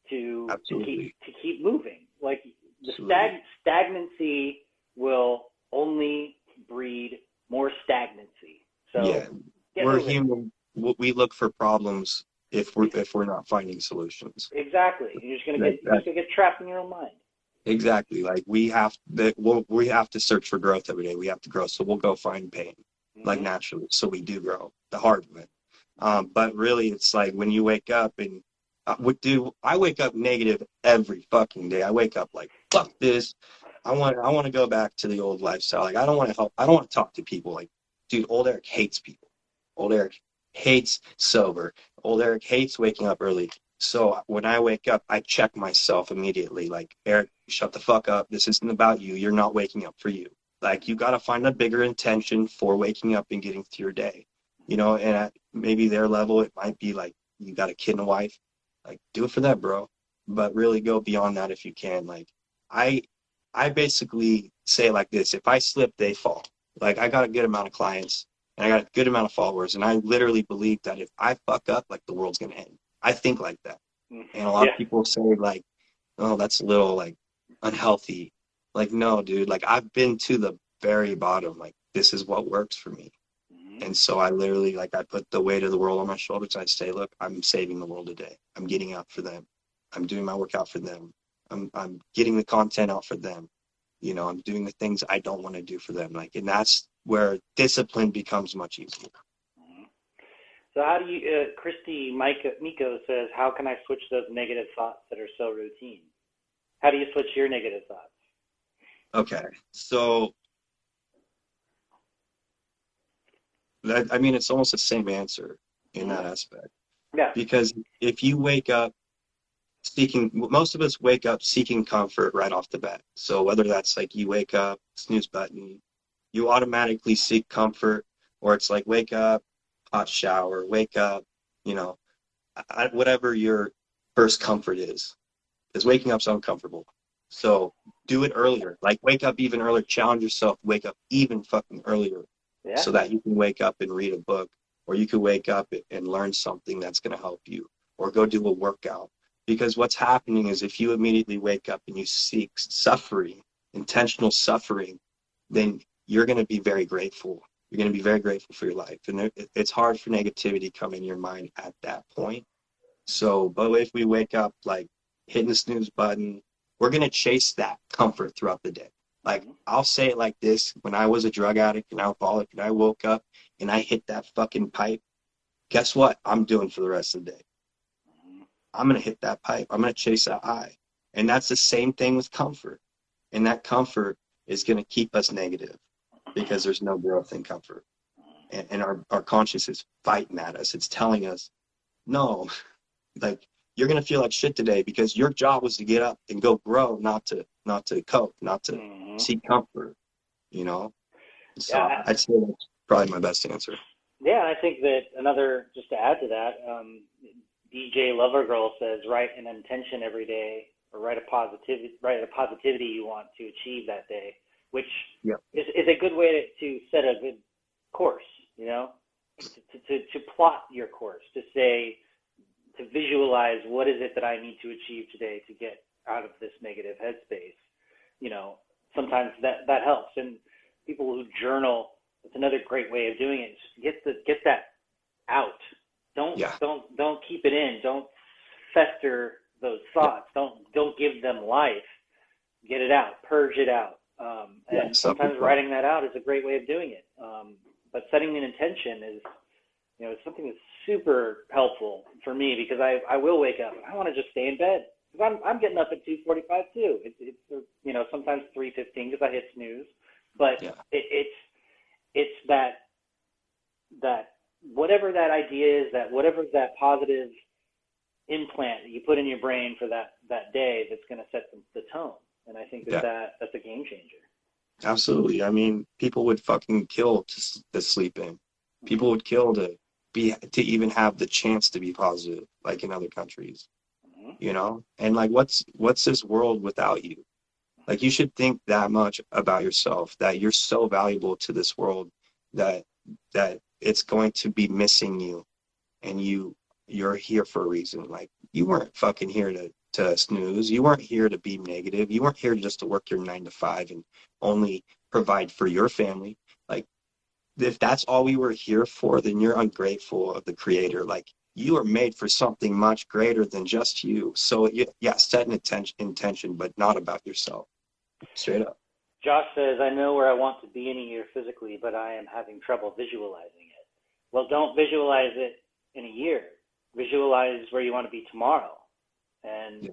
to to keep to keep moving. Like the stag stagnancy will only breed more stagnancy. So yeah, we're moving. human. We look for problems if we're if we're not finding solutions. Exactly. You're just gonna get you're just gonna get trapped in your own mind. Exactly. Like we have that. We'll, we have to search for growth every day. We have to grow. So we'll go find pain. like naturally. So we do grow the hard way. Um, but really, it's like when you wake up and uh, what do I wake up negative every fucking day. I wake up like fuck this. I want I want to go back to the old lifestyle. Like I don't want to help. I don't want to talk to people. Like, dude, old Eric hates people. Old Eric hates sober. Old Eric hates waking up early. So when I wake up, I check myself immediately. Like, Eric, shut the fuck up. This isn't about you. You're not waking up for you. Like, you got to find a bigger intention for waking up and getting through your day. You know, and at maybe their level, it might be like, you got a kid and a wife. Like, do it for that, bro. But really go beyond that if you can. Like, I, I basically say like this: if I slip, they fall. Like, I got a good amount of clients and I got a good amount of followers, and I literally believe that if I fuck up, like the world's gonna end. I think like that, mm. and a lot yeah. of people say like, "Oh, that's a little like unhealthy." Like, no, dude. Like, I've been to the very bottom. Like, this is what works for me. Mm-hmm. And so I literally like I put the weight of the world on my shoulders. I say, look, I'm saving the world today. I'm getting out for them. I'm doing my workout for them. I'm I'm getting the content out for them. You know, I'm doing the things I don't want to do for them. Like, and that's where discipline becomes much easier. Mm-hmm. So how do you, uh, Christy Miko, Miko says, how can I switch those negative thoughts that are so routine? How do you switch your negative thoughts? Okay, so that, I mean, it's almost the same answer in that mm-hmm. aspect. Yeah. Because if you wake up seeking, most of us wake up seeking comfort right off the bat. So whether that's like you wake up, snooze button, you automatically seek comfort, or it's like wake up, hot shower, wake up, you know, whatever your first comfort is, because waking up up's uncomfortable. So do it earlier. Like wake up even earlier. Challenge yourself. Wake up even fucking earlier, yeah. so that you can wake up and read a book, or you can wake up and learn something that's going to help you, or go do a workout. Because what's happening is if you immediately wake up and you seek suffering, intentional suffering, then you're going to be very grateful. You're going to be very grateful for your life. And it's hard for negativity to come in your mind at that point. So, but if we wake up like hitting the snooze button, we're going to chase that comfort throughout the day. Like I'll say it like this when I was a drug addict and alcoholic and I woke up and I hit that fucking pipe, guess what I'm doing for the rest of the day? I'm going to hit that pipe. I'm going to chase that high. And that's the same thing with comfort. And that comfort is going to keep us negative because there's no growth in comfort. And, and our, our conscience is fighting at us. It's telling us, no, like you're gonna feel like shit today because your job was to get up and go grow, not to not to cope, not to mm-hmm. seek comfort. You know? So yeah. I'd say that's probably my best answer. Yeah, I think that another just to add to that, um, DJ Lovergirl says write an intention every day or write a positivity write a positivity you want to achieve that day which yep. is, is a good way to, to set a good course, you know, to, to, to plot your course, to say, to visualize what is it that I need to achieve today to get out of this negative headspace. You know, sometimes that, that helps. And people who journal, it's another great way of doing it. Just get the, get that out. Don't, yeah. don't, don't keep it in. Don't fester those thoughts. Don't, don't give them life. Get it out, purge it out um, and yeah, sometimes writing that out is a great way of doing it. Um, but setting an intention is, you know, something that's super helpful for me because I, I will wake up and I want to just stay in bed. Cause I'm, I'm getting up at 2:45 too. It's, it's you know sometimes 3:15 because I hit snooze, but yeah. it, it's it's that that whatever that idea is, that whatever that positive implant that you put in your brain for that that day that's going to set the, the tone and I think that, yeah. that that's a game changer. Absolutely. I mean, people would fucking kill to, to sleep in. People would kill to be to even have the chance to be positive, like in other countries. Mm-hmm. You know, and like, what's what's this world without you? Like, you should think that much about yourself that you're so valuable to this world that that it's going to be missing you, and you you're here for a reason. Like, you weren't fucking here to to snooze. You weren't here to be negative. You weren't here just to work your nine to five and only provide for your family. Like, if that's all we were here for, then you're ungrateful of the creator. Like, you are made for something much greater than just you. So, yeah, set an intention, intention, but not about yourself. Straight up. Josh says, I know where I want to be in a year physically, but I am having trouble visualizing. Well, don't visualize it in a year. Visualize where you want to be tomorrow. And yeah.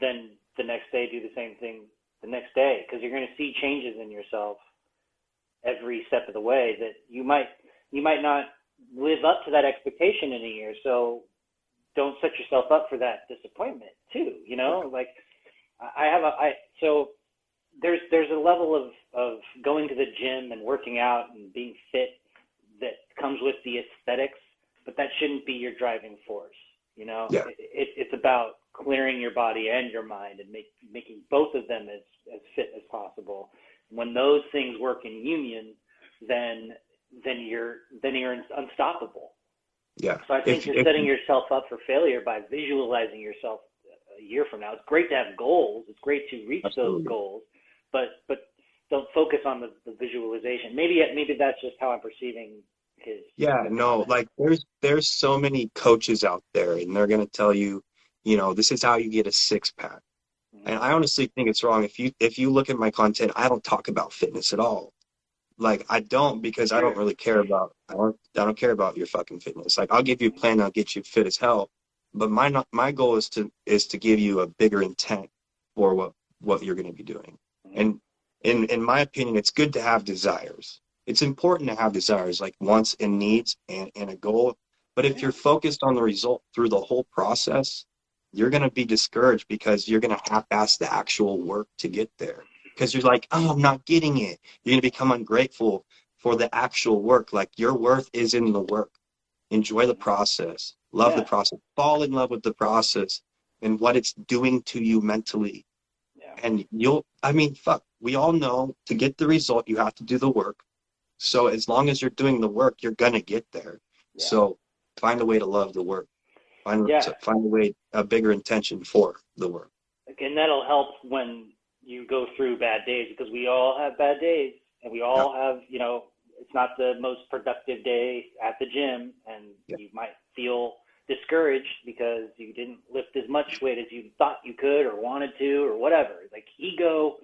then the next day, do the same thing the next day because you're going to see changes in yourself every step of the way that you might you might not live up to that expectation in a year so don't set yourself up for that disappointment too you know like i have a i so there's there's a level of of going to the gym and working out and being fit comes with the aesthetics but that shouldn't be your driving force you know yeah. it, it's about clearing your body and your mind and make, making both of them as, as fit as possible. When those things work in union, then then you're then you're unstoppable. Yeah. So I think if, you're if, setting yourself up for failure by visualizing yourself a year from now. It's great to have goals. It's great to reach absolutely. those goals, but but don't focus on the, the visualization. Maybe maybe that's just how I'm perceiving his. Yeah. No. Like there's there's so many coaches out there, and they're gonna tell you you know this is how you get a six pack and mm-hmm. i honestly think it's wrong. If you if you look at my content i don't talk about fitness at all. Like i don't because i don't really care about i don't i don't care about your fucking fitness. Like i'll give you a mm-hmm. plan i'll get you fit as hell but my not my goal is to is to give you a bigger intent for what what you're going to be doing. Mm-hmm. And in in my opinion it's good to have desires it's important to have desires like wants and needs and, and a goal. But if you're focused on the result through the whole process you're going to be discouraged because you're going to half-ass the actual work to get there. Because you're like oh i'm not getting it. You're going to become ungrateful for the actual work. Like your worth is in the work. Enjoy the process. Love yeah. the process. Fall in love with the process and what it's doing to you mentally. Yeah. and you'll i mean fuck we all know to get the result you have to do the work so as long as you're doing the work you're going to get there yeah. so find a way to love the work Find yeah. find a way a bigger intention for the work. And that'll help when you go through bad days because we all have bad days and we all yeah. have you know it's not the most productive day at the gym and yeah. you might feel discouraged because you didn't lift as much weight as you thought you could or wanted to or whatever. Like ego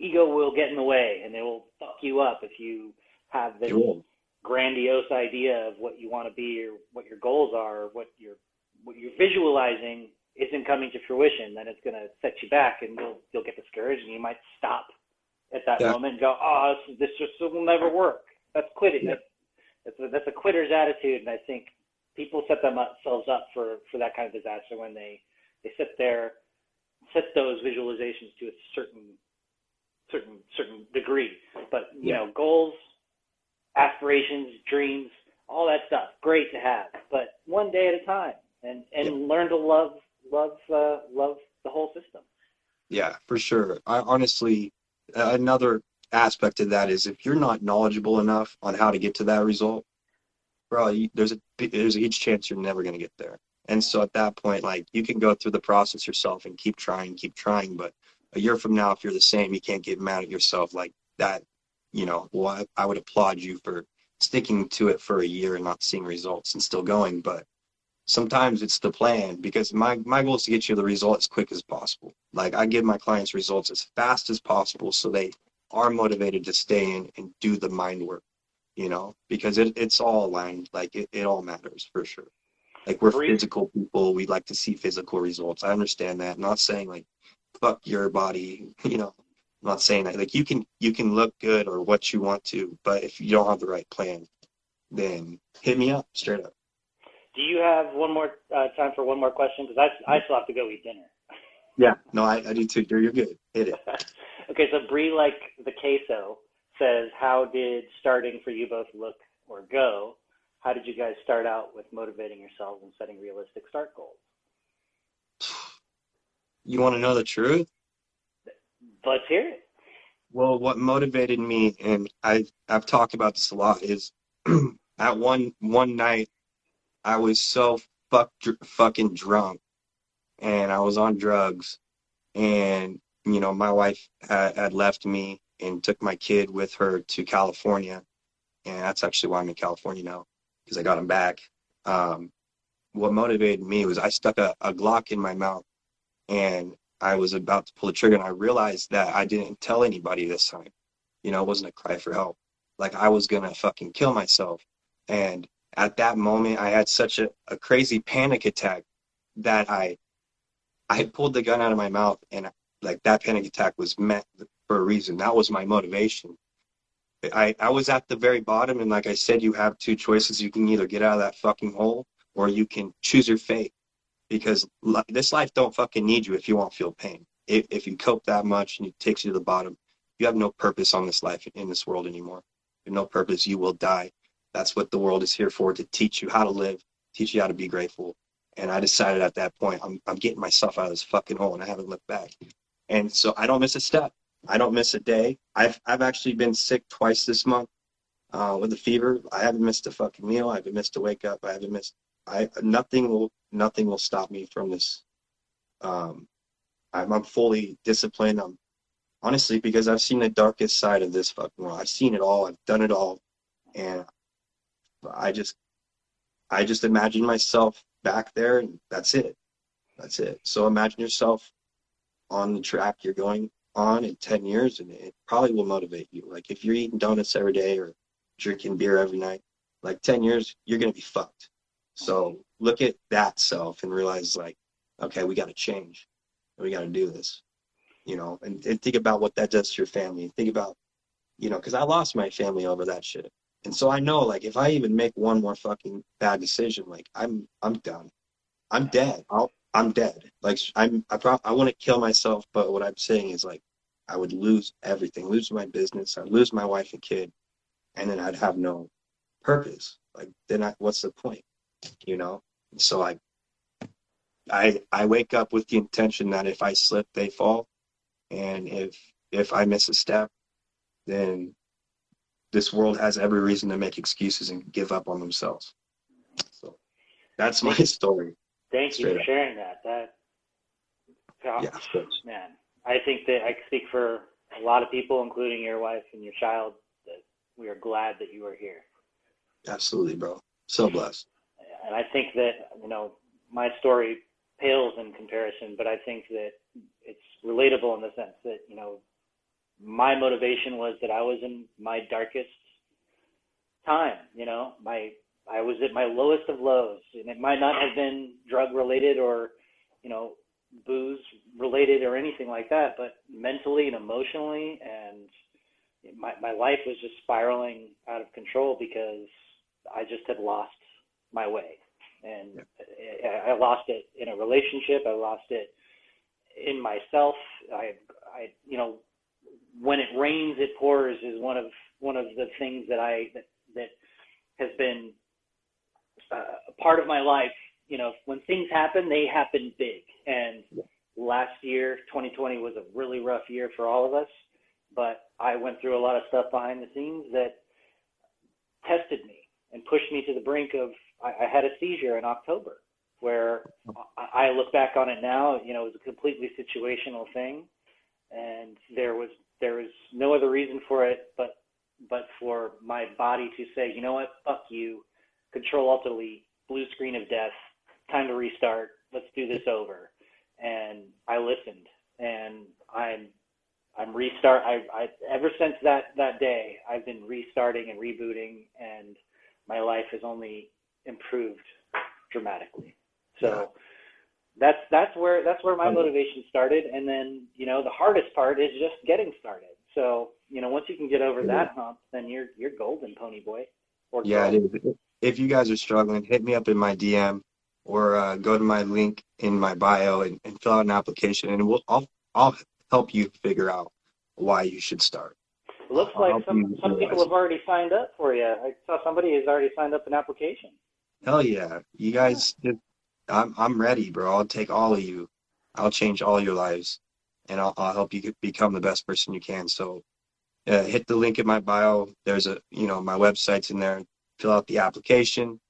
ego will get in the way and it will fuck you up if you have this grandiose idea of what you want to be or what your goals are, or what your what you're visualizing isn't coming to fruition, then it's going to set you back, and you'll you'll get discouraged, and you might stop at that yeah. moment and go, "Oh, this, this just will never work." That's quitting. Yeah. That's a, that's a quitter's attitude, and I think people set themselves up for for that kind of disaster when they they sit there, set those visualizations to a certain certain certain degree. But you yeah. know, goals, aspirations, dreams, all that stuff, great to have, but one day at a time and and yeah. learn to love love uh, love the whole system. Yeah, for sure. I honestly another aspect of that is if you're not knowledgeable enough on how to get to that result, bro, you, there's a there's a huge chance you're never going to get there. And so at that point, like you can go through the process yourself and keep trying, keep trying. But a year from now, if you're the same, you can't get mad at yourself like that. You know, well, I, I would applaud you for sticking to it for a year and not seeing results and still going. But sometimes it's the plan because my, my goal is to get you the result as quick as possible. Like I give my clients results as fast as possible so they are motivated to stay in and do the mind work, you know, because it, it's all aligned. Like it, it all matters for sure. Like we're physical people. We like to see physical results. I understand that. I'm not saying like fuck your body, you know, I'm not saying that. Like you can you can look good or what you want to, but if you don't have the right plan, then hit me up straight up. Do you have one more uh, time for one more question? Because I, I still have to go eat dinner. Yeah, no, I, I do too. You're, you're good. Hit it. okay, so Bree, like the queso, says, how did starting for you both look or go? How did you guys start out with motivating yourselves and setting realistic start goals? You want to know the truth? Let's hear it. Well, what motivated me, and I I've talked about this a lot, is at one one night I was so fuck, fucking drunk and I was on drugs and you know my wife had, had left me and took my kid with her to California and that's actually why I'm in California now because I got him back. Um, what motivated me was I stuck a, a Glock in my mouth and I was about to pull the trigger and I realized that I didn't tell anybody this time. You know, it wasn't a cry for help. Like I was gonna fucking kill myself. And at that moment I had such a, a crazy panic attack that I I pulled the gun out of my mouth and like that panic attack was meant for a reason. That was my motivation. I, I was at the very bottom and like I said, you have two choices. You can either get out of that fucking hole or you can choose your fate because this life don't fucking need you if you won't feel pain. If, if you cope that much and it takes you to the bottom, you have no purpose on this life in this world anymore. You have no purpose. You will die. That's what the world is here for to teach you how to live, teach you how to be grateful. And I decided at that point, I'm, I'm getting myself out of this fucking hole and I haven't looked back. And so I don't miss a step. I don't miss a day. I've, I've actually been sick twice this month uh, with a fever. I haven't missed a fucking meal. I haven't missed a wake up. I haven't missed, I, nothing will, nothing will stop me from this. Um, I'm, I'm fully disciplined. I'm honestly, because I've seen the darkest side of this fucking world. I've seen it all. I've done it all. And I just, I just imagine myself back there and that's it. That's it. So imagine yourself on the track you're going on in 10 years and it probably will motivate you. Like if you're eating donuts every day or drinking beer every night, like 10 years, you're going to be fucked. So look at that self and realize like, okay, we got to change. We got to do this, you know, and, and think about what that does to your family. Think about, you know, cause I lost my family over that shit. And so I know like if I even make one more fucking bad decision, like I'm, I'm done. I'm dead. I'll, I'm dead. Like I'm, I pro- I want to kill myself, but what I'm saying is like, I would lose everything, lose my business, I'd lose my wife and kid, and then I'd have no purpose. Like then I, what's the point? You know? So I, I, I wake up with the intention that if I slip, they fall, and if if I miss a step, then this world has every reason to make excuses and give up on themselves. So that's my story. Thank you for up. sharing that. That yeah, man, I think that I speak for a lot of people, including your wife and your child, that we are glad that you are here. Absolutely, bro. So blessed. And I think that you know my story pales in comparison, but I think that it's relatable in the sense that you know my motivation was that I was in my darkest time. You know, my I was at my lowest of lows, and it might not have been drug related or, you know, booze related or anything like that, but mentally and emotionally, and my my life was just spiraling out of control because I just had lost my way, and I, I lost it in a relationship. I lost it in myself. I I you know when it rains, it pours is one of one of the things that I that that has been uh, a part of my life. You know, when things happen, they happen big. And last year, 2020 was a really rough year for all of us. But I went through a lot of stuff behind the scenes that tested me and pushed me to the brink of. I, I had a seizure in October, where I, I look back on it now. You know, it was a completely situational thing, and there was there was no other reason for it but but for my body to say, you know what, fuck you, control alt delete, blue screen of death, time to restart, let's do this over. And I listened. And I'm I'm restart I, I ever since that that day I've been restarting and rebooting. And my life has only improved dramatically. So that's that's where that's where my motivation started. And then you know the hardest part is just getting started. So you know once you can get over that hump then you're you're golden pony boy or yeah it is. if you guys are struggling hit me up in my dm or uh, go to my link in my bio and, and fill out an application and we'll I'll, I'll help you figure out why you should start. It looks I'll like some, some people have already signed up for you. I saw somebody has already signed up an application hell yeah you guys I'm I'm ready, bro. I'll take all of you. I'll change all your lives, and I'll I'll help you become the best person you can. So, uh, hit the link in my bio. There's a you know my website's in there. Fill out the application.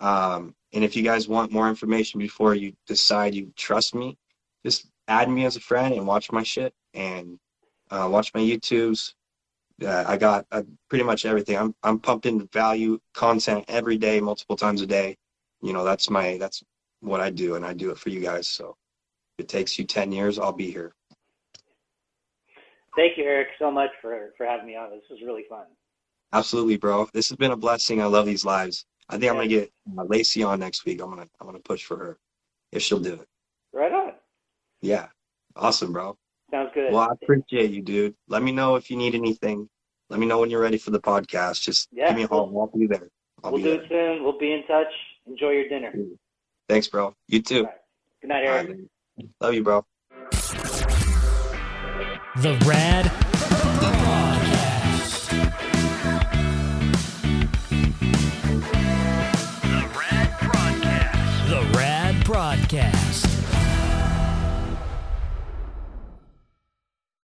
Um, and if you guys want more information before you decide you trust me, just add me as a friend and watch my shit and uh, watch my YouTubes. Uh, I got uh, pretty much everything. I'm I'm pumping value content every day, multiple times a day. You know that's my that's what I do, and I do it for you guys. So if it takes you 10 years, I'll be here. Thank you, Eric, so much for for having me on. This was really fun. Absolutely, bro. This has been a blessing. I love these lives. I think I'm gonna get uh, Lacey on next week. I'm gonna I'm gonna push for her if she'll do it. Right on. Yeah, awesome, bro. Sounds good. Well, I appreciate you, dude. Let me know if you need anything. Let me know when you're ready for the podcast. Just Yeah, give me a call. I'll be there. I'll we'll be do there. it soon. We'll be in touch. Enjoy your dinner. Thanks, bro. You too. All right. Good night, Eric. right. Love you, bro. The Rad